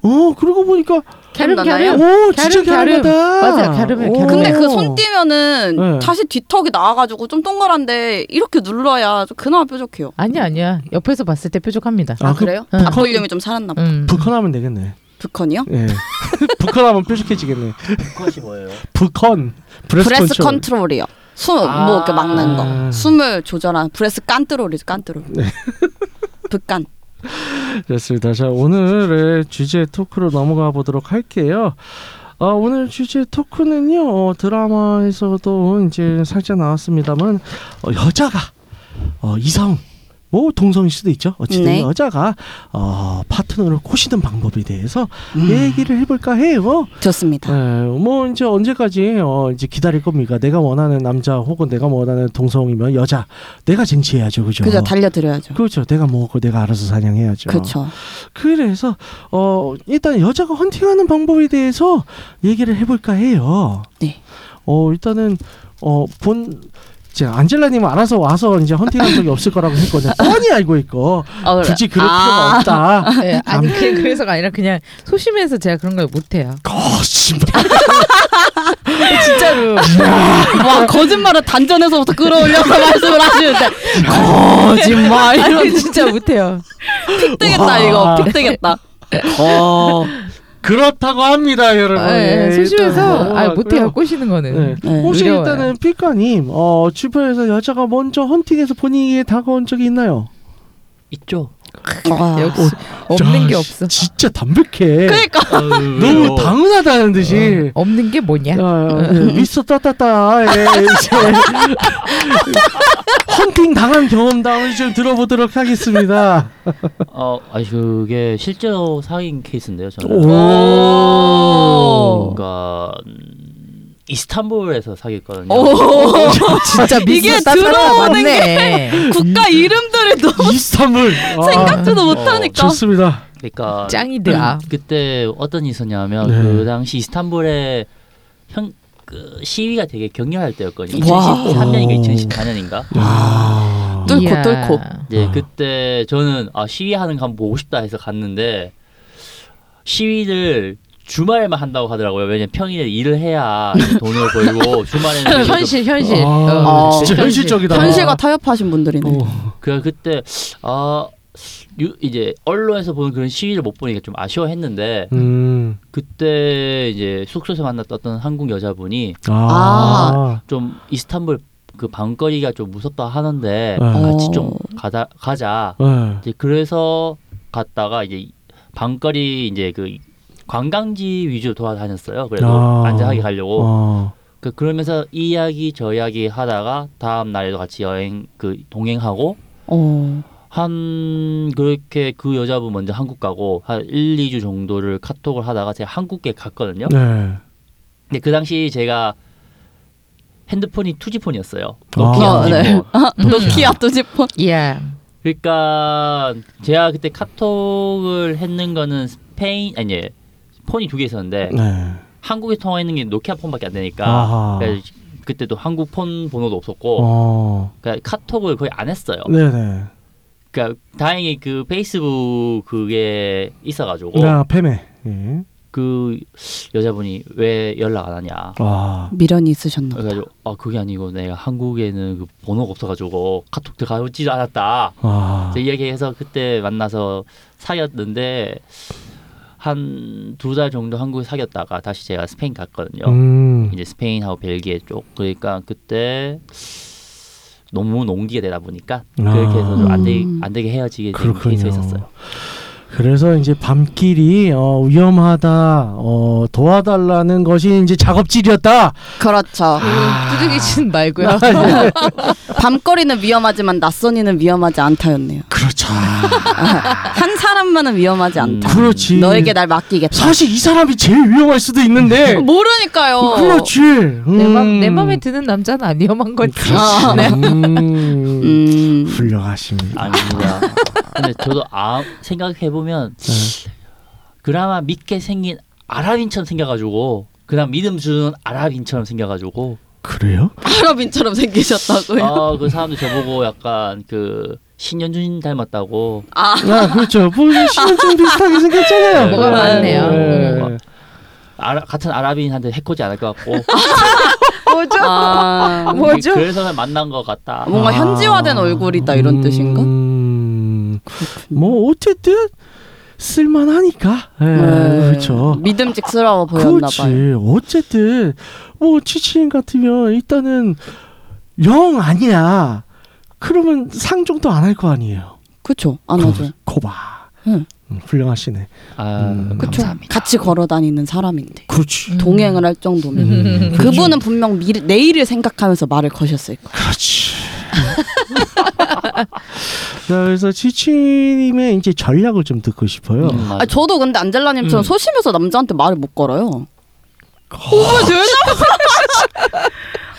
어, 그러고 보니까 갸름 나나요? 갸름. 오, 진짜 갸름, 갸름. 갸름하다. 맞아요, 갸름해, 오. 근데 그 손 띄면은 네. 다시 뒤턱이 나와가지고 좀 동그란데 이렇게 눌러야 좀 그나마 뾰족해요. 아니야 아니야. 옆에서 봤을 때 뾰족합니다. 아, 아, 그 그래요? 응. 앞볼륨이 좀 살았나 봐. 음. 브컨하면 되겠네. 브컨이요? 예. 브컨 하면 뾰족해지겠네. 컨이 뭐예요? 브컨. Breath, breath control. Control이요. 숨, 아. 뭐 이렇게 막는 거. 아. 숨을 조절한 breath control이죠, control. 북간. 그렇습니다. 자, 오늘의 주제 토크로 넘어가 보도록 할게요. 어, 오늘 주제 토크는요, 어, 드라마에서도 이제 살짝 나왔습니다만, 어, 여자가, 어, 이성, 뭐 동성일 수도 있죠. 어쨌든 네. 여자가 어, 파트너를 꼬시는 방법에 대해서 음. 얘기를 해볼까 해요. 좋습니다. 네, 뭐 이제 언제까지 어, 이제 기다릴 겁니까? 내가 원하는 남자 혹은 내가 원하는 동성이면 여자, 내가 쟁취해야죠, 그죠? 그죠, 달려드려야죠. 그렇죠. 내가 먹고 내가 알아서 사냥해야죠. 그렇죠. 그래서 어 일단 여자가 헌팅하는 방법에 대해서 얘기를 해볼까 해요. 네. 어 일단은 어본 이제 안젤라님은 알아서 와서 이제 헌팅한 적이 없을 거라고 했거든요. 뻔히 알고 있고 어, 그래. 굳이 그럴 아. 필요가 없다. 네, 아니 그게 그래서가 아니라 그냥 소심해서 제가 그런 걸 못해요. 거짓말. 진짜로. 와 거짓말을 단전에서부터 끌어올려서 말씀을 하시는데 거짓말 아니 이런 진짜 못해요. 픽 되겠다 와. 이거 픽 되겠다. 어. 그렇다고 합니다, 여러분. 네, 예, 소심해서 일단 아 넘어가고요. 못해요 꼬시는 거는. 네. 네. 혹시 어려워요. 일단은 피카님 어 주변에서 여자가 먼저 헌팅해서 본인에게 다가온 적이 있나요? 있죠. 와. 역시 없는 게 없어. 진짜 담백해. 그러니까 너무 당연하다는 듯이. 없는 게 뭐냐? 아, 예, 미스터 따따따 예, 이제 헌팅 당한 경험담을 좀 들어보도록 하겠습니다. 어, 아니 그게 실제로 사귄 케이스인데요. 저는. 오. 그러니까 음, 이스탄불에서 사귀었거든요. 진짜 이게 미스터 들어오는 맞네. 국가 이름들을 너무 이스탄불 아, 생각지도 못하니까. 좋습니다. 그러니까 짱이다. 그때 어떤 일이 있었냐면 네. 그 당시 이스탄불에 형, 그 시위가 되게 격렬할 때였거든요. 와. 2013년인가 2014년인가. 야. 뚫고 이야. 뚫고. 이제 아. 그때 저는 아 시위하는 거 한번 보고 싶다 해서 갔는데 시위를 주말에만 한다고 하더라고요. 왜냐면 평일에 일을 해야 돈을 벌고 주말에는 현실 현실. 아, 어, 진짜 현실. 현실적이다. 현실과 타협하신 분들이네. 어. 그 그때 아 유, 이제 언론에서 보는 그런 시위를 못 보니까 좀 아쉬워했는데 음. 그때 이제 숙소에서 만났던 한국 여자분이 아. 좀 이스탄불 그 방거리가 좀 무섭다 하는데 네. 같이 어. 좀 가다 가자. 네. 이제 그래서 갔다가 이제 방거리 이제 그 관광지 위주로 돌아다녔어요. 그래도 아. 안전하게 가려고. 어. 그 그러면서 이 이야기 저 이야기 하다가 다음 날에도 같이 여행 그 동행하고 어. 한 그렇게 그 여자분 먼저 한국 가고 한 1, 2주 정도를 카톡을 하다가 제가 한국에 갔거든요. 네. 근데 그 당시 제가 핸드폰이 투지폰이었어요. 아. 노키아 어, 네. 투지폰. 노키아 뚜지폰. 이야. 그러니까 제가 그때 카톡을 했는 거는 스페인 아니 예, 폰이 두 개 있었는데 네. 한국에 통화했는 게 노키아 폰밖에 안 되니까. 그래서 그때도 한국 폰 번호도 없었고 어. 그러니까 카톡을 거의 안 했어요. 네네. 그러니까 다행히 그 페이스북 그게 있어가지고 나 패매. 예. 그 여자분이 왜 연락 안 하냐. 와. 미련이 있으셨나 보다. 그래가지고 아 그게 아니고 내가 한국에는 그 번호가 없어가지고 카톡 들어가지도 않았다. 아. 제 이야기해서 그때 만나서 사귀었는데 한 두 달 정도 한국에 사귀었다가 다시 제가 스페인 갔거든요. 음. 이제 스페인하고 벨기에 쪽 그러니까 그때 너무 농기가 되다 보니까 그렇게 해서 좀안 되게 음. 안 되게 헤어지게 된. 케이스가 있었어요. 그래서 이제 밤길이 어, 위험하다, 어, 도와달라는 것이 이제 작업질이었다. 그렇죠. 두들기진 말고요. 밤거리는 위험하지만 낯선이는 위험하지 않다였네요. 그렇죠. 한 사람만은 위험하지 않다. 그렇지. 너에게 날 맡기겠다. 사실 이 사람이 제일 위험할 수도 있는데. 모르니까요. 그렇지. 음. 내, 맘, 내 맘에 드는 남자는 안 위험한 거지. 아, 네. 음. 음. 훌륭하십니다. 아닙니다. 근데 저도 아, 생각해 보면 네. 그나마 믿게 생긴 아랍인처럼 생겨가지고 그다음 믿음 주는 아랍인처럼 생겨가지고 그래요? 아랍인처럼 생기셨다고요? 아 그 사람들 저보고 약간 그 신현준 닮았다고 아, 아, 그렇죠. 뭐, 좀 비슷하게 생겼잖아요. 뭐가 많네요. 네. 아라, 같은 아랍인한테 해코지 안할것 같고 뭐죠? 아, 뭐죠? 그래서 그냥 만난 것 같다. 뭔가 현지화된 얼굴이다 이런 뜻인가? 음, 뭐 어쨌든 쓸만하니까. 예, 네. 그렇죠. 믿음직스러워 보였나 그렇지. 봐요. 어쨌든 뭐 치치인 같으면 일단은 영 아니야. 그러면 상종도 안 할 거 아니에요. 그쵸? 안 하죠. 거봐. 응. 음, 훌륭하시네. 아, 음. 그쵸? 같이 걸어 다니는 사람인데. 그렇지. 동행을 할 정도면. 음, 그분은 분명 미래, 내일을 생각하면서 말을 거셨을 거예요. 그렇지. 자, 그래서 치치님의 이제 전략을 좀 듣고 싶어요. 음. 아, 저도 근데 안젤라님처럼 음. 소심해서 남자한테 말을 못 걸어요.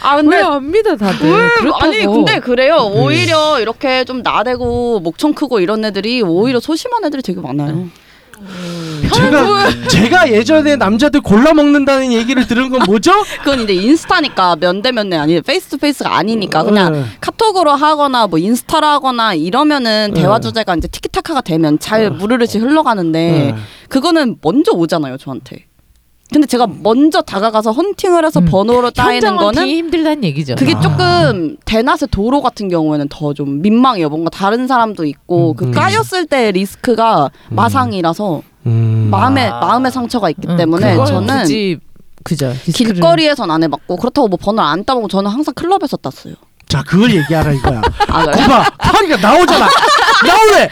아 근데 왜안 믿어 다들? 왜? 그렇다고. 아니 근데 그래요. 네. 오히려 이렇게 좀 나대고 목청 크고 이런 애들이 오히려 소심한 애들이 되게 많아요. 제가 제가 예전에 남자들 골라 먹는다는 얘기를 들은 건 뭐죠? 그건 이제 인스타니까 면대면대 아니 face to face가 아니니까 그냥 네. 카톡으로 하거나 뭐 인스타로 하거나 이러면은 네. 대화 주제가 이제 티키타카가 되면 잘 물 흐르듯이 흘러가는데 네. 그거는 먼저 오잖아요 저한테. 근데 제가 먼저 다가가서 헌팅을 해서 음. 번호로 따이는 현장은 거는 되게 힘들다는 얘기죠. 그게 아. 조금 대낮의 도로 같은 경우에는 더 좀 민망해요. 뭔가 다른 사람도 있고 음, 그 음. 까였을 때 리스크가 마상이라서 음. 마음에 아. 마음의 상처가 있기 응, 때문에 저는 굳이 그죠. 리스크를- 길거리에선 안 해봤고 그렇다고 뭐 번호를 안 따보고 저는 항상 클럽에서 땄어요. 자 그걸 얘기하라 이거야. 아 그래? 거봐 파리가 나오잖아. 나오네.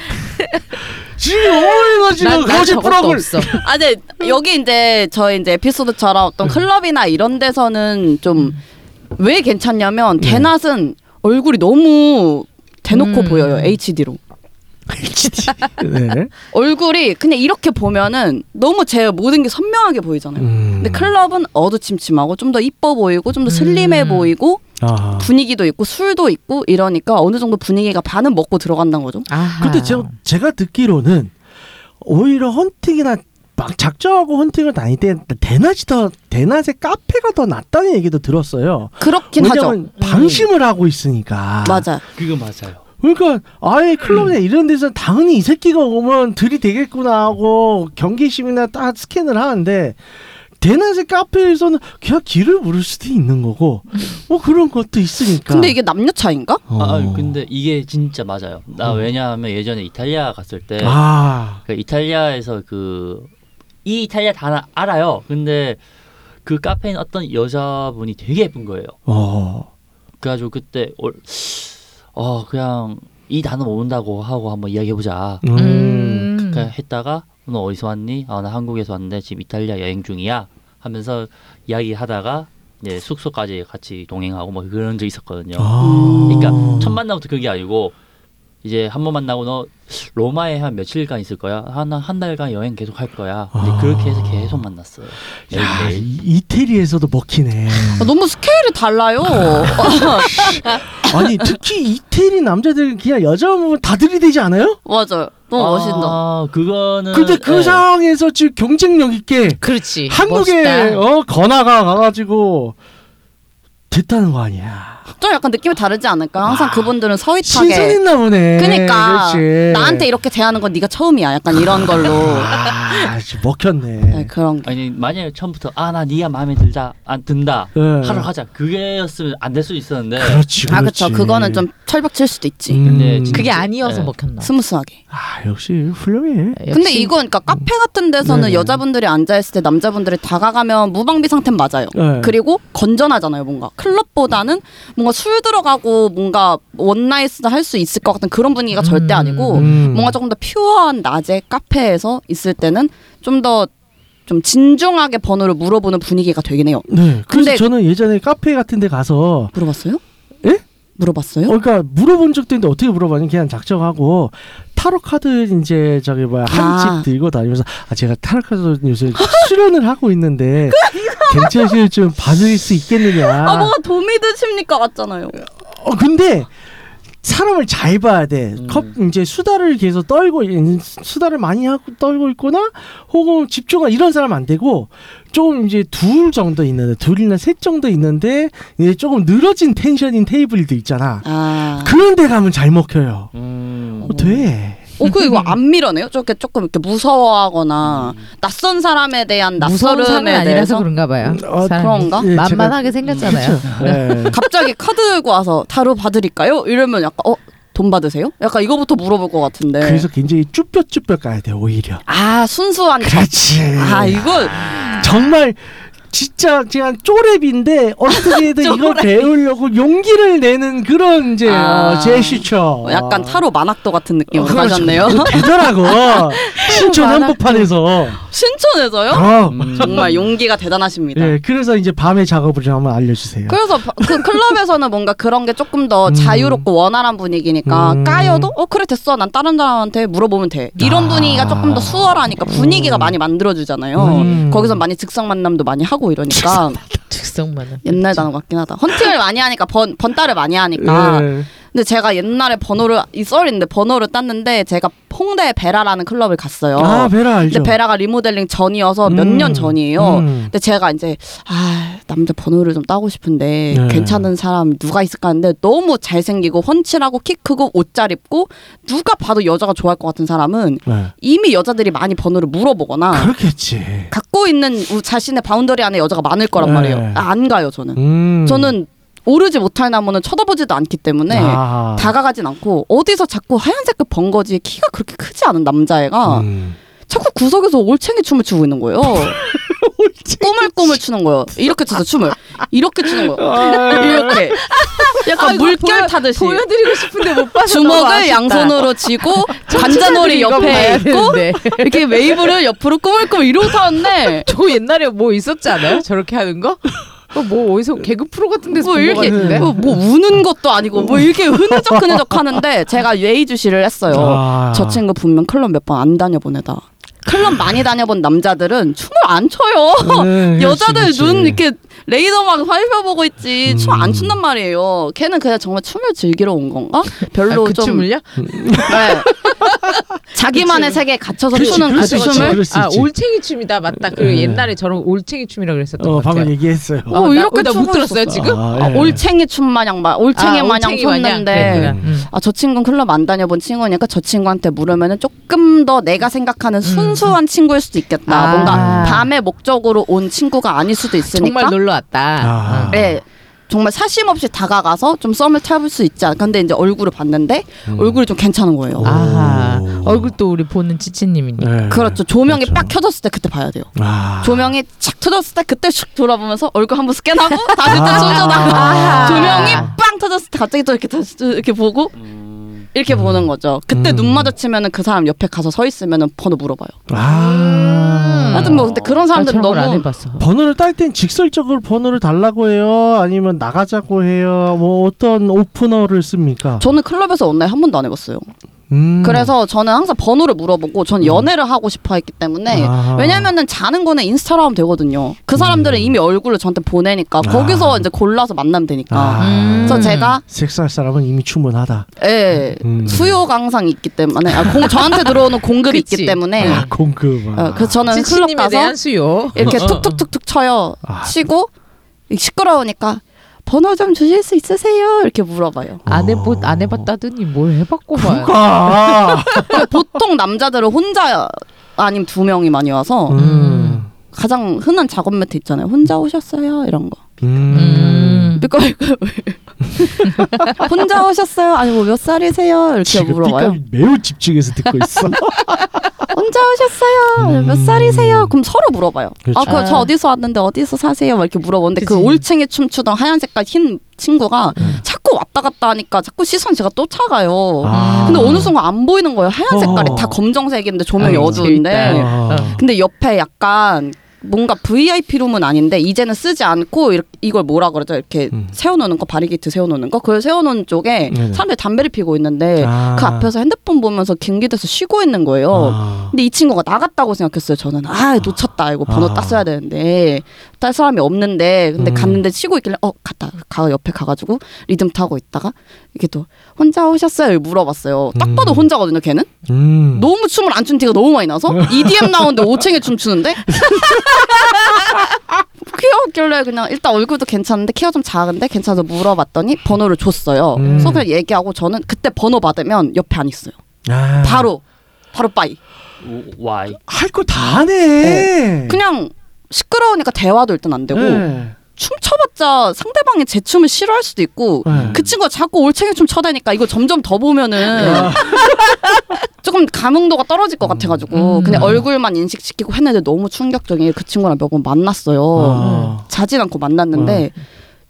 지금 어머니가 지금 난, 난 거짓 저것도 없어. 아, 네 여기 이제 저희 이제 에피소드처럼 어떤 클럽이나 이런 데서는 좀 왜 괜찮냐면 네. 대낮은 얼굴이 너무 대놓고 음. 보여요 HD로. 네. 얼굴이 그냥 이렇게 보면은 너무 제 모든 게 선명하게 보이잖아요. 음. 근데 클럽은 어두침침하고 좀 더 이뻐 보이고 좀 더 슬림해 음. 보이고 아. 분위기도 있고 술도 있고 이러니까 어느 정도 분위기가 반은 먹고 들어간다는 거죠. 아하. 근데 제가, 제가 듣기로는 오히려 헌팅이나 막 작정하고 헌팅을 다닐 때 대낮이 더 대낮에 카페가 더 낫다는 얘기도 들었어요. 그렇긴 하죠. 왜냐면 방심을 하고 있으니까. 맞아. 그거 맞아요. 그러니까 아예 클럽이나 이런 데서 당연히 이 새끼가 오면 들이대겠구나 하고 경계심이나 딱 스캔을 하는데 대낮에 카페에서는 그냥 길을 물을 수도 있는 거고 뭐 그런 것도 있으니까. 근데 이게 남녀 차인가? 어. 아 근데 이게 진짜 맞아요. 나 어. 왜냐하면 예전에 이탈리아 갔을 때 아 그 이탈리아에서 그 이 이탈리아 다 알아요. 근데 그 카페에 있는 어떤 여자분이 되게 예쁜 거예요. 어. 그래가지고 그때 올- 어 그냥 이 단어 모른다고 하고 한번 이야기해 보자. 음. 음. 그냥 했다가 너 어디서 왔니? 아 나 한국에서 왔는데 지금 이탈리아 여행 중이야. 하면서 이야기하다가 이제 숙소까지 같이 동행하고 뭐 그런 적 있었거든요. 아. 그러니까 첫 만남부터 그게 아니고 이제 한 번 만나고 너 로마에 한 며칠간 있을 거야. 하나 한 달간 여행 계속 할 거야. 근데 아. 그렇게 해서 계속 만났어요. 야, 매일매일. 이- 이태리에서도 먹히네. 아, 너무 스케일이 달라요. 아니 특히 이태리 남자들은 그냥 여자 보면 다 들이대지 않아요? 맞아요. 너무 멋있다. 아, 그거는 근데 그 예. 상황에서 지금 경쟁력 있게 그렇지. 한국에 멋있다. 어 건아가 가가지고 됐다는 거 아니야. 좀 약간 느낌이 다르지 않을까? 항상 와. 그분들은 서윗하게. 신선했나 보네. 그니까 그렇지. 나한테 이렇게 대하는 건 네가 처음이야. 약간 이런 걸로. 아, 진짜 먹혔네. 네, 그런 게. 아니 만약에 처음부터 아나 네가 마음에 들다 안 든다 네. 하러 가자 그게였으면 안 될 수 있었는데 그렇지, 그렇지. 아 그쵸. 그거는 좀 철벽 칠 수도 있지. 음. 근데 진짜- 그게 아니어서 네. 먹혔나. 스무스하게. 아 역시 훌륭해. 근데 역시 이거 그러니까 카페 같은 데서는 네. 여자분들이 앉아 있을 때 남자분들이 다가가면 무방비 상태는 맞아요. 네. 그리고 건전하잖아요, 뭔가. 클럽보다는 뭔가 술 들어가고 뭔가 one night을 할 수 있을 것 같은 그런 분위기가 절대 아니고 음. 뭔가 조금 더 pure한 낮에 카페에서 있을 때는 좀더 좀 진중하게 번호를 물어보는 분위기가 되긴 해요. 네. 그래서 근데- 저는 예전에 카페 같은 데 가서 물어봤어요? 예? 물어봤어요? 어, 그러니까 물어본 적도 있는데 어떻게 물어봤냐 그냥 작정하고 타로 카드 이제 저기 뭐야 한집 아. 들고 다니면서 아 제가 타로 카드 요새 수련을 하고 있는데 괜찮으시면 좀 받을 수 있겠느냐. 아, 뭐가 도움이 되십니까? 같잖아요. 어 근데 사람을 잘 봐야 돼. 음. 컵 이제 수다를 계속 떨고 있- 수다를 많이 하고 떨고 있거나 혹은 집중하 이런 사람 안 되고 좀 이제 둘 정도 있는데 둘이나 셋 정도 있는데 이제 조금 늘어진 텐션인 테이블도 있잖아. 아. 그런 데 가면 잘 먹혀요. 음, 어, 돼. 어, 그 이거 안 밀어내요? 저렇게 조금 이렇게 무서워하거나 낯선 사람에 대한 무서운 사람은 낯설음에 아니라서 대해서 그런가 봐요. 어, 사람이. 그런가? 예, 제가- 만만하게 생겼잖아요. 그쵸? 예. 갑자기 카드 들고 와서 타로 봐드릴까요? 이러면 약간 어? 돈 받으세요? 약간 이거부터 물어볼 것 같은데. 그래서 굉장히 쭈뼛쭈뼛 가야 돼 오히려. 아 순수한 척. 그렇지. 아 이거 정말 진짜 그냥 쪼랩인데 어떻게든 이걸 쪼랩. 배우려고 용기를 내는 그런 이제 아. 어, 제시처. 어, 약간 타로 만학도 같은 느낌으로 그렇죠. 가졌네요. 되더라고. 신촌 한복판에서. 신촌에서요? 그럼. 음. 정말 용기가 대단하십니다. 예, 그래서 이제 밤에 작업을 좀 한번 알려주세요. 그래서 바- 그 클럽에서는 뭔가 그런 게 조금 더 음. 자유롭고 원활한 분위기니까 음. 까여도 어 그래 됐어 난 다른 사람한테 물어보면 돼 이런 아. 분위기가 조금 더 수월하니까 분위기가 많이 만들어주잖아요 음. 거기서 많이 즉석 만남도 많이 하고 이러니까 즉석만은. 옛날 단어 같긴 하다 헌팅을 많이 하니까 번 번따를 많이 하니까 예. 근데 제가 옛날에 번호를 이 썰인데 번호를 땄는데 제가 홍대 베라라는 클럽을 갔어요 아 베라 알죠. 근데 베라가 리모델링 전이어서 몇 음. 년 전이에요 음. 근데 제가 이제 아 남자 번호를 좀 따고 싶은데 네. 괜찮은 사람 누가 있을까 하는데 너무 잘생기고 훤칠하고 키 크고 옷 잘 입고 누가 봐도 여자가 좋아할 것 같은 사람은 네. 이미 여자들이 많이 번호를 물어보거나 그렇겠지. 갖고 있는 우- 자신의 boundary 안에 여자가 많을 거란 네. 말이에요 아, 안 가요 저는 음. 저는 오르지 못할 나무는 쳐다보지도 않기 때문에 아. 다가가진 않고 어디서 자꾸 하얀색 그 번거지 키가 그렇게 크지 않은 남자애가 음. 자꾸 구석에서 올챙이 춤을 추고 있는 거예요. 꼬물꼬물 추는 거예요. 이렇게 춰서 춤을 이렇게 추는 거예요. 이렇게 약간 아이고, 물결 보여- 타듯이 보여드리고 싶은데 못 봐서 주먹을. 양손으로 쥐고 관자놀이 옆에 있고 되는데. 이렇게 웨이브를 옆으로 꾸물꾸물 이러고 타는데 저 옛날에 뭐 있었지 않아요? 저렇게 하는 거? 어, 뭐 어디서 개그 프로 같은 데서 뭐 이렇게? 뭐, 뭐 우는 것도 아니고 뭐 이렇게 흐느적 흐느적 하는데 제가 예의주시를 했어요. 아. 저 친구 분명 클럽 몇 번 안 다녀봤나 보다. 클럽 많이 다녀본 남자들은 춤을 안 춰요. 음, 그렇지, 여자들 그렇지. 눈 이렇게 레이더만 살펴보고 있지 춤 안 음. 춘단 말이에요. 걔는 그냥 정말 춤을 즐기러 온 건가? 아, 별로 그좀 춤을요? 네. 자기만의 세계에 갇혀서 그렇지, 추는 그 그렇지, 그렇지. 춤을 그럴 수 아 있지. 올챙이 춤이다 맞다. 그 네. 옛날에 저런 올챙이 춤이라 그랬었던 어, 것 같아요. 방금 얘기했어요. 어, 어, 나- 이렇게 어, 나못 들었어요. 지금? 아, 아, 예. 올챙이 춤 마냥 막 올챙이 아, 마냥 올챙이 마냥 췄는데 그랬구나. 음. 음. 아, 저 친구는 클럽 안 다녀본 친구니까 저 친구한테 물으면 조금 더 내가 생각하는 순수 한 친구일 수도 있겠다. 음. 아. 뭔가 밤의 목적으로 온 친구가 아닐 수도 있으니까. 정말 놀러 왔다. 아. 어. 네. 정말 사심 없이 다가가서 좀 썸을 타볼 수 있지 않을까. 근데 이제 얼굴을 봤는데 음. 얼굴이 좀 괜찮은 거예요. 아하 오. 얼굴도 우리 보는 지치님이니까. 네. 그렇죠. 조명이 그렇죠. 빡 켜졌을 때 그때 봐야 돼요. 아. 조명이 착 터졌을 때 그때 슉 돌아보면서 얼굴 한 번 스캔하고 다시 또 아. 쏘져 나가 아하. 조명이 빵 터졌을 때 갑자기 또 이렇게 다시 또 이렇게 보고 이렇게 보는 거죠. 그때 음. 눈 마주치면은 그 사람 옆에 가서 서 있으면은 번호 물어봐요. 아. 하여튼 뭐 근데 그런 사람들은 저런 걸안 너무 해봤어. 번호를 딸 땐 직설적으로 번호를 달라고 해요? 아니면 나가자고 해요? 뭐 어떤 오프너를 씁니까? 저는 클럽에서 온라인 한 번도 안 해봤어요. 음. 그래서 저는 항상 번호를 물어보고 전 연애를 하고 싶어 했기 때문에 아. 왜냐면은 자는 거는 인스타로 하면 되거든요. 그 사람들은 음. 이미 얼굴을 저한테 보내니까 아. 거기서 이제 골라서 만나면 되니까. 아. 음. 그래서 제가 섹스할 사람은 이미 충분하다. 예 음. 수요가 항상 있기 때문에 아, 공, 저한테 들어오는 공급이 그치. 있기 때문에 아, 공급. 아. 어, 그래서 저는 클럽 가서 대한 수요. 이렇게 툭툭툭툭 쳐요. 아. 치고 시끄러우니까 번호 좀 주실 수 있으세요? 이렇게 물어봐요. 안 해보 안 해봤다더니 뭘 해봤고 봐요. 가. 보통 남자들은 혼자 아님 두 명이 많이 와서 음. 가장 흔한 작업 멘트 있잖아요. 혼자 오셨어요? 이런 거. 음. 이거 이거 혼자 오셨어요? 아니 뭐 몇 살이세요? 이렇게 지금 물어봐요. 삐까비 매우 집중해서 듣고 있어. 혼자 오셨어요? 몇 음. 살이세요? 그럼 서로 물어봐요. 그렇죠. 아, 그저 아. 어디서 왔는데 어디서 사세요? 막 이렇게 물어보는데 그 그치. 올챙이 춤추던 하얀 색깔 흰 친구가 음. 자꾸 왔다 갔다 하니까 자꾸 시선 제가 쫓아가요. 아. 근데 어느 순간 안 보이는 거예요. 하얀 색깔이 어. 다 검정색인데 조명이 아이고, 어두운데. 재밌다. 아. 어. 근데 옆에 약간 뭔가 VIP 룸은 아닌데 이제는 쓰지 않고 이렇게 이걸 뭐라 그러죠? 이렇게 음. 세워놓는 거 바리게이트 세워놓는 거 그걸 세워놓은 쪽에 네네. 사람들이 담배를 피고 있는데 아. 그 앞에서 핸드폰 보면서 경기돼서 쉬고 있는 거예요. 아. 근데 이 친구가 나갔다고 생각했어요. 저는 아 놓쳤다 이거 번호 아. 딱 써야 되는데 딸 사람이 없는데 근데 음. 갔는데 쉬고 있길래 어 갔다 가 옆에 가가지고 리듬 타고 있다가 이렇게 또 혼자 오셨어요 물어봤어요. 딱 봐도 음. 혼자거든요. 걔는 음. 너무 춤을 안 춘 티가 너무 많이 나서 EDM 나오는데 오챙이 춤 추는데 귀여웠길래 그냥 일단 얼굴도 괜찮은데 키가 좀 작은데 괜찮아서 물어봤더니 번호를 줬어요. 음. 그래서 그냥 얘기하고 저는 그때 번호 받으면 옆에 안 있어요. 아. 바로 바로 빠이. 와이. 할 거 다 하네. 그냥 시끄러우니까 대화도 일단 안 되고 네. 춤춰봤자 상대방이 제 춤을 싫어할 수도 있고 네. 그 친구가 자꾸 올챙이 춤 쳐대니까 이거 점점 더 보면은 조금 감흥도가 떨어질 것 같아가지고 음. 그냥 얼굴만 인식시키고 했는데 너무 충격적인 게 그 친구랑 몇 번 만났어요. 아. 자진 않고 만났는데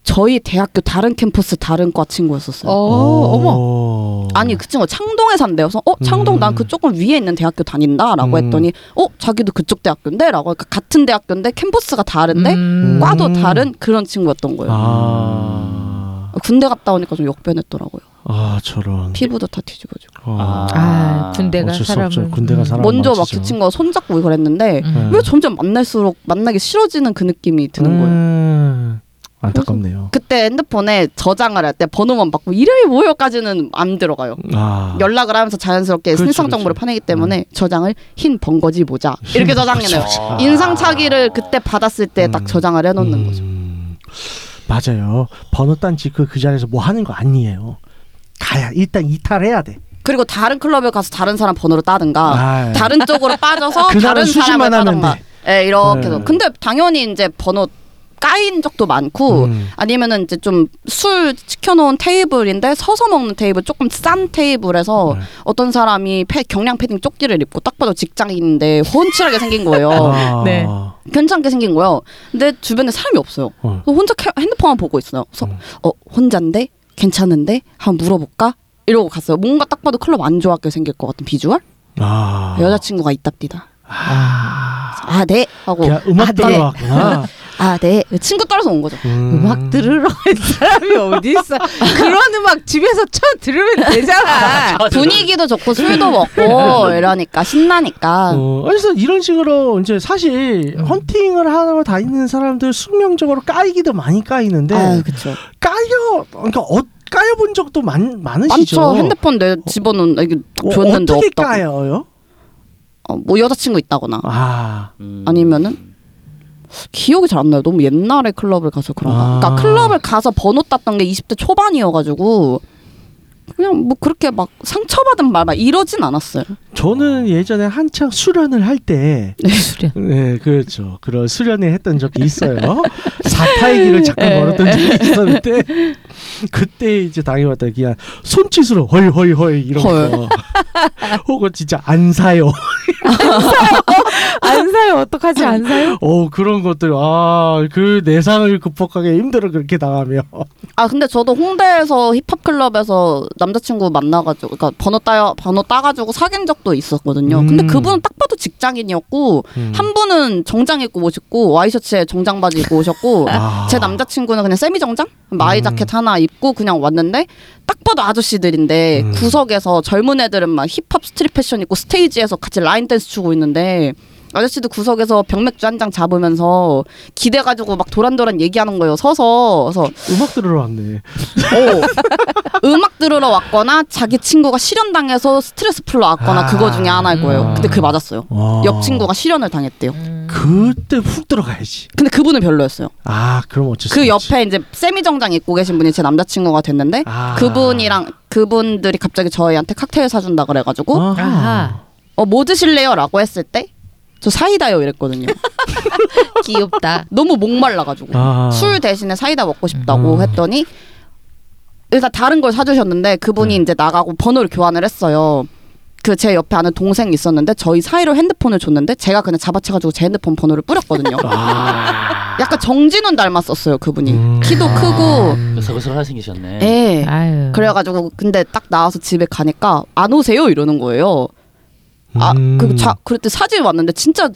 저희 대학교 다른 캠퍼스 다른 과 친구였었어요. 어, 어머. 아니 그 친구가 창동에 산대요. 그래서 어 창동 음. 난그 조금 위에 있는 대학교 다닌다라고 음. 했더니 어 자기도 그쪽 대학교인데라고 그러니까 같은 대학교인데 캠퍼스가 다른데 음. 과도 음. 다른 그런 친구였던 거예요. 아. 군대 갔다 오니까 좀 역변했더라고요. 아 저런. 피부도 다 뒤집어지고. 어. 아, 군대가 어쩔 수 사람을 없죠. 군대가 음. 사람 먼저 막. 그 친구가 손잡고 그랬는데 음. 왜 점점 만날수록 만나기 싫어지는 그 느낌이 드는 거예요. 음. 안타깝네요. 그때 핸드폰에 저장을 할 때 번호만 받고 이름이 뭐요까지는 안 들어가요. 아. 연락을 하면서 자연스럽게 그렇죠, 신상 정보를 그렇죠. 파내기 때문에 저장을 흰 번거지 모자 이렇게 저장해놔요. 아. 인상착의를 그때 받았을 때딱 음. 저장을 해놓는 음. 거죠. 맞아요. 번호 딴지 그, 그 자리에서 뭐 하는 거 아니에요. 가야 일단 이탈해야 돼. 그리고 다른 클럽에 가서 다른 사람 번호를 따든가 아. 다른 쪽으로 빠져서 그 다른 사람 사람을 수집만 하면 따든가. 돼. 예, 이렇게 네. 해서. 근데 당연히 이제 번호 까인 적도 많고 음. 아니면은 이제 좀 술 시켜놓은 테이블인데 서서 먹는 테이블 조금 싼 테이블에서 네. 어떤 사람이 패, 경량 패딩 조끼를 입고 딱 봐도 직장인인데 훤칠하게 생긴 거예요. 아. 네. 괜찮게 생긴 거예요. 근데 주변에 사람이 없어요. 어. 혼자 캐- 핸드폰만 보고 있어요. 그래서 음. 어 혼자인데 괜찮은데 한번 물어볼까? 이러고 갔어요. 뭔가 딱 봐도 클럽 안 좋아하게 생길 것 같은 비주얼? 아. 여자친구가 있답디다. 아. 아 네 하고 그냥 음악 아, 네. 들어왔구나. 아 네. 친구 따라서 온 거죠. 음. 음악 들으러 간 사람이 어디 있어? 그런 음악 집에서 쳐 들으면 되잖아. 분위기도 좋고 술도 먹고 이러니까 신나니까. 어, 그래서 이런 식으로 이제 사실 음. 헌팅을 하러 다니는 사람들 숙명적으로 까이기도 많이 까이는데 아 그렇죠. 까여 그러니까 어, 까여본 적도 많, 많으시죠. 많죠. 핸드폰 내 집어넣은 이게 어, 줬는데 어떻게 없다고. 까여요? 어, 뭐 여자친구 있다거나 아, 음. 아니면은 기억이 잘 안 나요. 너무 옛날에 클럽을 가서 그런가. 아. 그러니까 클럽을 가서 번호 땄던 게 20대 초반이어가지고 그냥 뭐 그렇게 막 상처받은 말 막 이러진 않았어요. 저는 예전에 한창 수련을 할 때, 수련. 네, 그렇죠. 그런 수련을 했던 적이 있어요. 사타의 길을 잠깐 네. 걸었던 적이 있었는데, 그때 이제 당해봤다 그냥 손짓으로 헐 헐 헐 이런 헐. 거, 혹은 진짜 안 사요. 안 사요. 어떡하지 안 사요? 어 그런 것들 아 그 내상을 극복하기 힘들어 그렇게 당하면 아 근데 저도 홍대에서 힙합 클럽에서 남자친구 만나가지고 그러니까 번호 따 번호 따가지고 사귄 적도 있었거든요. 근데 음. 그분은 딱 봐도 직장인이었고 한 분은 정장 입고 오셨고 와이셔츠에 정장 바지 입고 오셨고 아. 제 남자친구는 그냥 세미 정장 마이 음. 자켓 하나 입고 그냥 왔는데 딱 봐도 아저씨들인데 음. 구석에서 젊은 애들은 막 힙합 street 패션 입고 스테이지에서 같이 line dance 추고 있는데 아저씨도 구석에서 병맥주 한 잔 잡으면서 기대 가지고 막 도란도란 얘기하는 거예요 서서 그래서 음악 들으러 왔네 어, 음악 들으러 왔거나 자기 친구가 실현 당해서 스트레스 풀러 왔거나 아. 그거 중에 하나일 거예요. 근데 그게 맞았어요. 와. 옆 친구가 실현을 당했대요. 그때 훅 들어가야지 근데 그분은 별로였어요. 아 그럼 어쩔 수 그 없지. 옆에 이제 세미 정장 입고 계신 분이 제 남자친구가 됐는데 아. 그분이랑 그분들이 갑자기 저희한테 칵테일 사준다 그래가지고 아하. 아하. 어 뭐 드실래요?라고 했을 때 저 사이다요 이랬거든요. 귀엽다. 너무 목말라가지고 아. 술 대신에 사이다 먹고 싶다고 음. 했더니 일단 다른 걸 사주셨는데 그분이 네. 이제 나가고 번호를 교환을 했어요. 그 제 옆에 아는 동생이 있었는데 저희 사이로 핸드폰을 줬는데 제가 그냥 잡아채가지고 제 핸드폰 번호를 뿌렸거든요. 아. 약간 정진훈 닮았었어요 그분이 음. 키도 크고 그서그서 생기셨네. 예. 아유. 그래가지고 근데 딱 나와서 집에 가니까 안 오세요 이러는 거예요. 아, 음. 그 자, 그때 사진 왔는데 진짜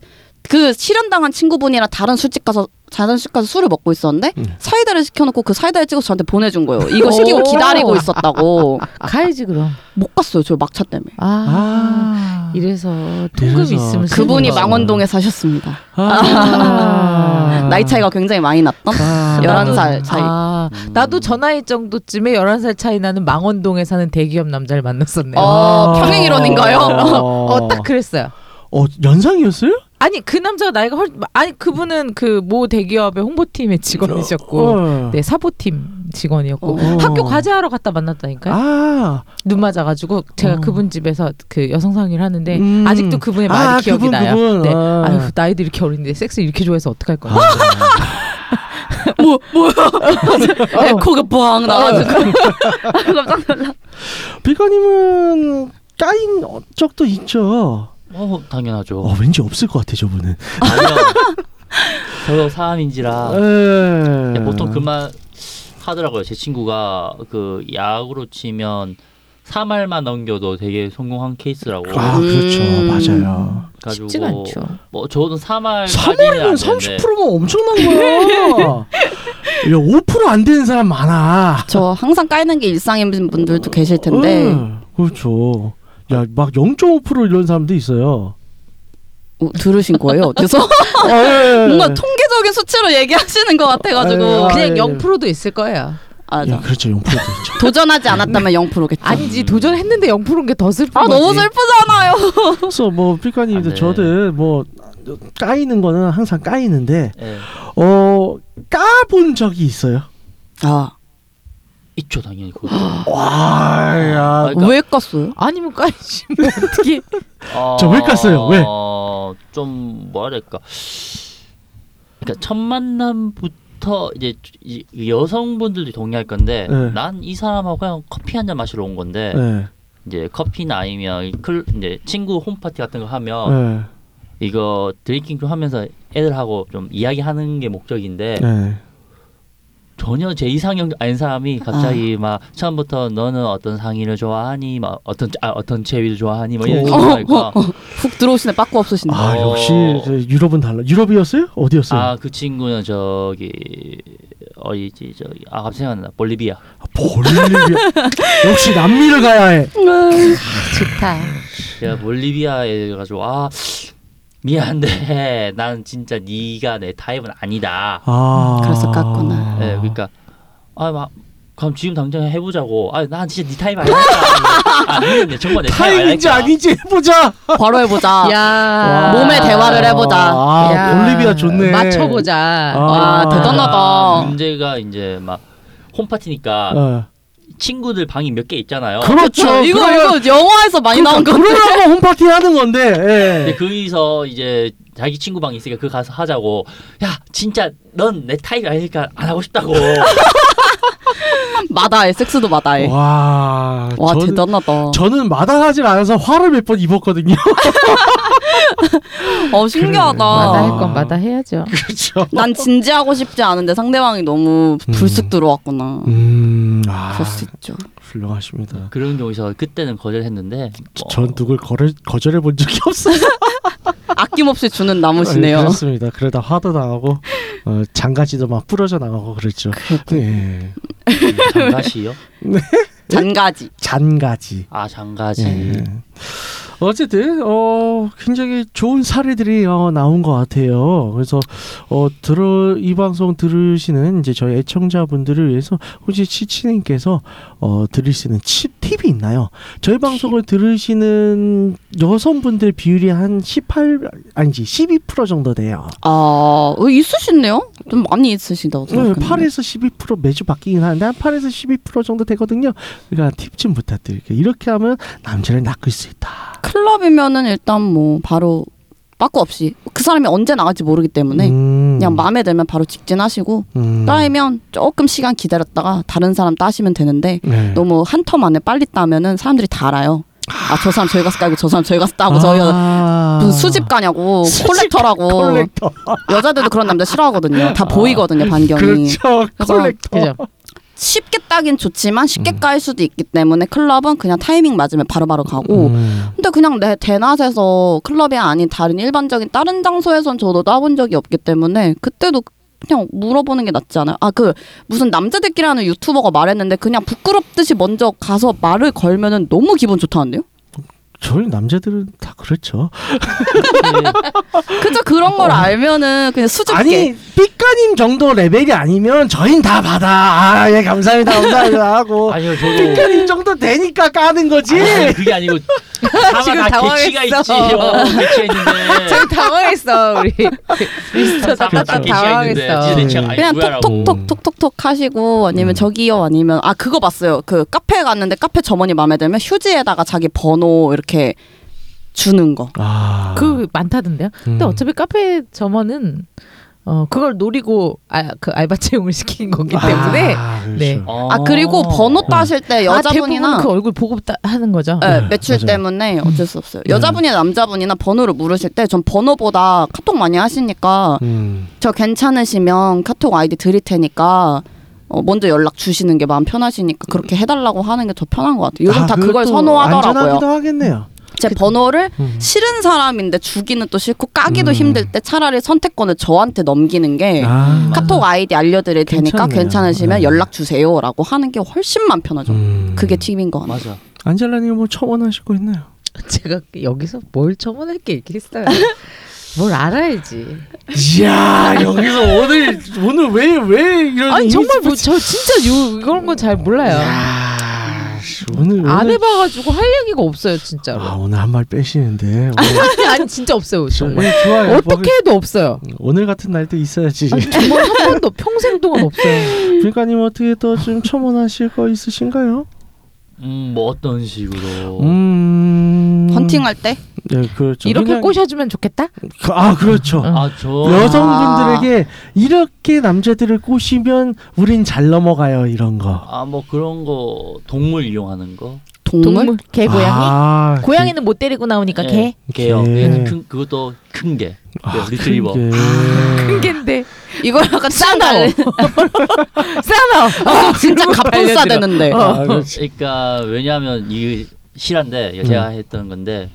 그 실현당한 친구분이랑 다른 술집 가서 다른 술 가서 술을 먹고 있었는데 음. 사이다를 시켜놓고 그 사이다를 찍어서 저한테 보내준 거예요. 이거 시키고 오. 기다리고 있었다고. 가야지 그럼. 못 갔어요. 저 막차 때문에. 아. 아. 이래서 통금 이래서 있으면 그분이. 망원동에 사셨습니다. 아. 나이 차이가 굉장히 많이 났던 아. 11살 차이. 아, 나도 저 나이 정도쯤에 11살 차이 나는 망원동에 사는 대기업 남자를 만났었네요. 어, 평행이론인가요? 어, 딱 그랬어요. 어 연상이었어요? 아니, 그 남자가 나이가 훨 아니, 그분은 그 모 대기업의 홍보팀의 직원이셨고 어. 네, 사보팀 직원이었고 어. 학교 과제하러 갔다 만났다니까요. 아. 눈 맞아가지고 제가 어. 그분 집에서 그 여성 상의를 하는데 음. 아직도 그분의 말이 아, 기억이 그분, 나요. 그분. 네. 아. 아유 나이도 이렇게 어린데 섹스 이렇게 좋아해서 어떡할 거야. 뭐, 뭐야. 에코가 뻥 나가지고. 깜짝 놀라. 비가님은 까인 적도 있죠. 어 당연하죠. 어 왠지 없을 것 같아 저분은. 아니요. 저도 사람인지라 에. 네, 보통 그만 하더라고요. 제 친구가 그 야구로 치면 3할만 넘겨도 되게 성공한 케이스라고. 아 그렇죠 음. 맞아요. 가지고 쉽지가 않죠. 뭐 저는 3할 3월이면 30%면 엄청난 거야. 야, 5%안 되는 사람 많아. 저 항상 까이는 게 일상인 분들도 계실 텐데 응, 그렇죠. 야, 막 0.5% 이런 사람도 있어요. 어, 들으신 거예요? 어디서? 예. 뭔가 통계적인 수치로 얘기하시는 것 같아가지고 아, 그냥 예. 0%도 있을 거예요. 아, 야, 그렇죠. 0%도 있죠. 도전하지 않았다면 0%겠죠. 아니지 도전했는데 0%인 게 더 슬픈 아 거지. 너무 슬프잖아요. 그래서 뭐 삐까님도 안 돼. 저도 뭐 까이는 거는 항상 까이는데 예. 어 까본 적이 있어요. 아 있죠 당연히 그거. 와, 야, 그러니까- 왜 껐어요? 아니면 까이지 뭐 어떻게 저왜 깠어요? 왜? 어, 좀 뭐랄까. 그러니까 첫 만남부터 이제 이- 이 여성분들도 동의할 건데 네. 난 이 사람하고 그냥 커피 한 잔 마시러 온 건데 네. 이제 커피나 아니면 이 클 이제 친구 홈파티 같은 거 하면 네. 이거 drinking 좀 하면서 애들하고 좀 이야기하는 게 목적인데 네. 전혀 제 이상형 아닌 사람이 갑자기 막 처음부터 너는 어떤 상의를 좋아하니 막 어떤 아, 어떤 체위를 좋아하니 뭐 이런 오. 식으로 하니까 훅 들어오시네 빠꾸 없으신데. 아 어. 역시 저 유럽은 달라. 유럽이었어요? 어디였어요? 아 그 친구는 저기 어디지 저기 아 갑자기 생각나 볼리비아 볼리비아. 역시 남미를 가야 해. 좋다. 제가 볼리비아 애 가지고 아 미안한데 난 진짜 네가 내 타입은 아니다. 아. 그래서 깠구나. 네, 그러니까 아 막 그럼 지금 당장 해보자고. 아 난 진짜 네 타입 아니니까. 아 니는 정말 내 타입 타입인지 아니니까. 아닌지 해보자. 바로 해보자. 야. 몸의 대화를 해보자. 아 야. 볼리비아 좋네. 맞춰보자. 아, 대단하다. 아, 문제가 이제 막 홈파티니까 어. 친구들 방이 몇 개 있잖아요. 그렇죠. 이거 그러면- 이거 영화에서 많이 나온 건데. 그러라고 홈파티 하는 건데. 예. 거기서 이제 자기 친구 방이 있으니까 그 가서 하자고. 야 진짜 넌 내 타입이 아니니까 안 하고 싶다고. 마다해 섹스도 마다해. 와. 와 저는, 대단하다. 저는 마다하지 않아서 화를 몇 번 입었거든요. 어 신기하다. 마다 할 건 마다 해야죠. 그렇죠. 난 진지하고 싶지 않은데 상대방이 너무 불쑥 들어왔구나. 음. 아. 그럴 수 있죠. 훌륭하십니다. 그런 경우에서 그때는 거절했는데. 뭐 전 누굴 거절, 거절해 본 적이 없어요. 아낌없이 주는 네, 나무시네요. 그렇습니다. 그러다 화도 나가고 어, 장가지도 막 부러져 나가고 그랬죠. 네. 장가시요? 잔가지. 잔가지. 아 장가지. 예. 어쨌든 어 굉장히 좋은 사례들이 어, 나온 것 같아요. 그래서 어 들어 이 방송 들으시는 이제 저희 애청자분들을 위해서 혹시 치치님께서 어 드릴 수 있는 칩 팁이 있나요? 저희 방송을 들으시는 여성분들 비율이 한 18 아니지 12% 정도 돼요. 아 어, 있으시네요. 좀 많이 있으시다고 네, 생각했는데. 8에서 12% 매주 바뀌긴 하는데 한 8에서 12% 정도 되거든요. 그러니까 팁 좀 부탁드릴게요. 이렇게 하면 남자를 낚을 수 있다. 클럽이면은 일단 뭐 바로 빠꾸 없이 그 사람이 언제 나갈지 모르기 때문에 음. 그냥 마음에 들면 바로 직진하시고 음. 따이면 조금 시간 기다렸다가 다른 사람 따시면 되는데 네. 너무 한 텀 안에 빨리 따면은 사람들이 다 알아요. 아 저 사람 저기 가서 따고 저 사람 저기 가서 따고 아. 무슨 수집 가냐고 수집 콜렉터라고 콜렉터. 여자들도 그런 남자 싫어하거든요. 다 보이거든요 반경이. 그렇죠. 그래서 콜렉터. 그죠? 쉽게 따긴 좋지만 쉽게 음. 깔 수도 있기 때문에 클럽은 그냥 타이밍 맞으면 바로바로 가고 음. 근데 그냥 내 대낮에서 클럽이 아닌 다른 일반적인 다른 장소에선 저도 따본 적이 없기 때문에 그때도 그냥 물어보는 게 낫지 않아요? 아 그 무슨 남자들끼리 하는 유튜버가 말했는데 그냥 부끄럽듯이 먼저 가서 말을 걸면은 너무 기분 좋다는데요? 저희 남자들은 다 그렇죠. 그죠 그런 걸 알면은 그냥 수줍게 아니 삐까님 정도 레벨이 아니면 저흰 다 받아. 아 예 감사합니다 감사합니다 하고 아니요 저도 삐까님 정도 되니까 까는 거지. 아니, 그게 아니고 지금 지금 다 개치가 있지. 당황했어. 어, 개치했는데. 저희 당황했어 우리 미스터 다 따따 개치가 있는데. 당황했어. 진짜 개치가 아니 그냥 뭐야라고. 톡톡톡 톡톡톡 하시고 아니면 음. 저기요 아니면 아 그거 봤어요 그 카페에 갔는데 카페 점원이 마음에 들면 휴지에다가 자기 번호 이렇게 주는 거 아. 그 많다던데요. 근데 음. 어차피 카페 점원은 어 그걸 노리고 아, 그 알바 채용을 시킨 거기 때문에 아, 그렇죠. 네. 아 그리고 번호 따실 때 아, 여자분이나 대부분 그 얼굴 보고 따, 하는 거죠. 네, 네, 매출 맞아요. 때문에 어쩔 수 없어요. 네. 여자분이나 남자분이나 번호를 물으실 때 전 번호보다 카톡 많이 하시니까 음. 저 괜찮으시면 카톡 아이디 드릴 테니까 어, 먼저 연락 주시는 게 마음 편하시니까 그렇게 해달라고 하는 게 더 편한 것 같아요. 요즘 아, 다 그걸 선호하더라고요. 안전하기도 하겠네요. 제 번호를 음. 싫은 사람인데 주기는 또 싫고 까기도 음. 힘들 때 차라리 선택권을 저한테 넘기는 게 아. 카톡 아이디 알려드릴 테니까 괜찮네요. 괜찮으시면 네. 연락 주세요라고 하는 게 훨씬 마음 편하죠. 음. 그게 팁인 것 같아요. 맞아. 안젤라님 뭐 첨언하실 거 있나요? 제가 여기서 뭘 첨언할 게 있겠어요. 뭘 알아야지. 이야 여기서 오늘 오늘 왜 왜 이런 아니 정말 뭐 저 진짜 요 이런 건 잘 몰라요. 야, 오늘 안 오늘- 해봐가지고 할 얘기가 없어요 진짜로. 아 오늘 한 말 빼시는데 오늘, 아니, 아니 진짜 없어요 정말. 오늘 좋아요. 어떻게 해도 없어요. 뭐, 오늘 같은 날도 있어야지. 아니, 정말 한 번도 평생 동안 없어요. 그러니까님 어떻게 또 좀 첨언하실 거 있으신가요? 음, 뭐 어떤 식으로. 음. 소개팅할 때 네, 그렇죠. 이렇게 그냥- 꼬셔주면 좋겠다. 그- 아 그렇죠. 어. 아, 저 여성분들에게 이렇게 남자들을 꼬시면 우린 잘 넘어가요 이런 거. 아, 뭐 그런 거 동물 이용하는 거. 동물, 동물, 개, 고양이. 아, 고양이는 못 데리고 나오니까 개. 예, 개요. 개. 얘는 큰 그것도 큰 개. 아, 그 리트리버. 큰 게. 큰 개인데. 이거 약간. 싸워 싸워. 어, 진짜 갑분싸 되는데 아, 그렇지. 그러니까 왜냐하면 이 실한데 이거 제가 했던 건데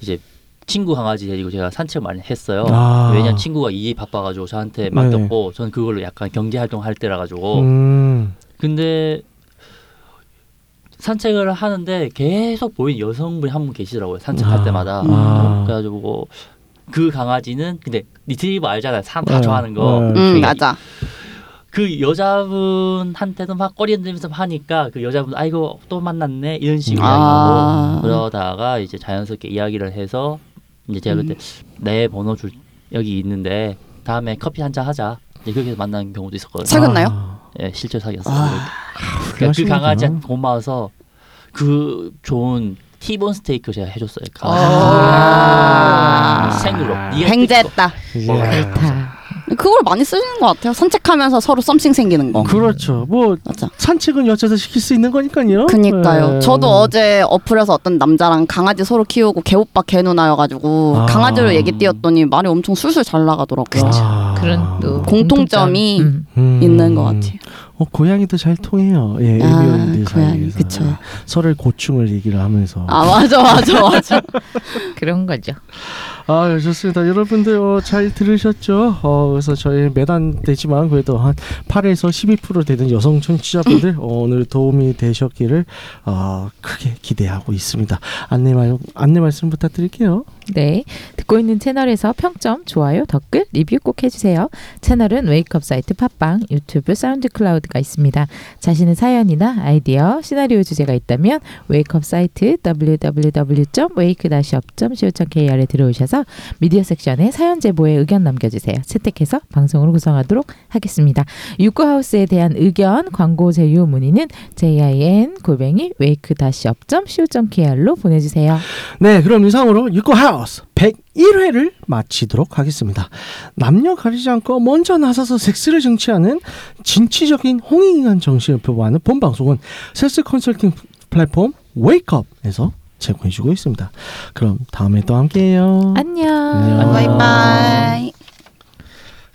이제 친구 강아지 데리고 제가 산책을 많이 했어요. 아. 왜냐면 친구가 일이 바빠가지고 저한테 맡겼고 저는 그걸로 약간 경제 활동할 때라 가지고 음. 근데 산책을 하는데 계속 보이는 여성분이 한 분 계시더라고요. 산책할 아. 때마다. 아. 그래가지고 그 강아지는 근데 리트리버 알잖아요. 사람 다 네. 좋아하는 거. 네. 음 맞아 그 여자분한테도 막 꼬리 흔들면서 하니까 그 여자분 아이고 또 만났네 이런 식으로 아. 이야기하고 그러다가 이제 자연스럽게 이야기를 해서 이제 제가 그때 내 번호 줄 여기 있는데 다음에 커피 한 잔 하자 이제 그렇게 해서 만난 경우도 있었거든요. 사귀었나요? 아, 예, 실제 사귀었어요. 아. 그러니까 그 훌륭하시구나. 강아지한테 고마워서 그 좋은 티본 스테이크 제가 해줬어요. 아. 강아지 생으로. 이게 횡재했다 이야. 그렇다. 그걸 많이 쓰시는 것 같아요 산책하면서 서로 썸씽 생기는 거 그렇죠. 뭐 맞아 산책은 여자도 시킬 수 있는 거니까요. 그니까요. 네. 저도 어제 어플에서 어떤 남자랑 강아지 서로 키우고 개오빠 개누나여가지고 아. 강아지로 얘기 띄웠더니 말이 엄청 술술 잘 나가더라고요. 아. 그런 또 공통점이 음. 음. 있는 것 같아요. 어, 고양이도 잘 통해요. 예, 아, 고양이, 사이에서 그쵸. 서로의 고충을 얘기를 하면서. 아 맞아 맞아 맞아. 그런 거죠. 아, 좋습니다. 여러분들 어, 잘 들으셨죠? 어, 그래서 저희 몇 안 되지만 그래도 한 8에서 12% 되는 여성 청취자분들 어, 오늘 도움이 되셨기를 어, 크게 기대하고 있습니다. 안내 말 안내 말씀 부탁드릴게요. 네. 듣고 있는 채널에서 평점, 좋아요, 댓글, 리뷰 꼭 해주세요. 채널은 웨이크업 사이트 팟빵, 유튜브, 사운드 클라우드가 있습니다. 자신의 사연이나 아이디어, 시나리오 주제가 있다면 웨이크업 사이트 www.wake-up.co.kr에 들어오셔서 미디어 섹션에 사연 제보에 의견 남겨주세요. 채택해서 방송으로 구성하도록 하겠습니다. 유쿠하우스에 대한 의견, 광고 제휴 문의는 jin 골뱅이 wake-up.co.kr로 보내주세요. 네, 그럼 이상으로 유코하우스 101회를 마치도록 하겠습니다. 남녀 가리지 않고 먼저 나서서 섹스를 쟁취하는 진취적인 홍익인간 정신을 표방하는 본 방송은 섹스 컨설팅 플랫폼 웨이크업에서 제공해주고 있습니다. 그럼 다음에 또 함께해요. 안녕. 안녕. 바이바이.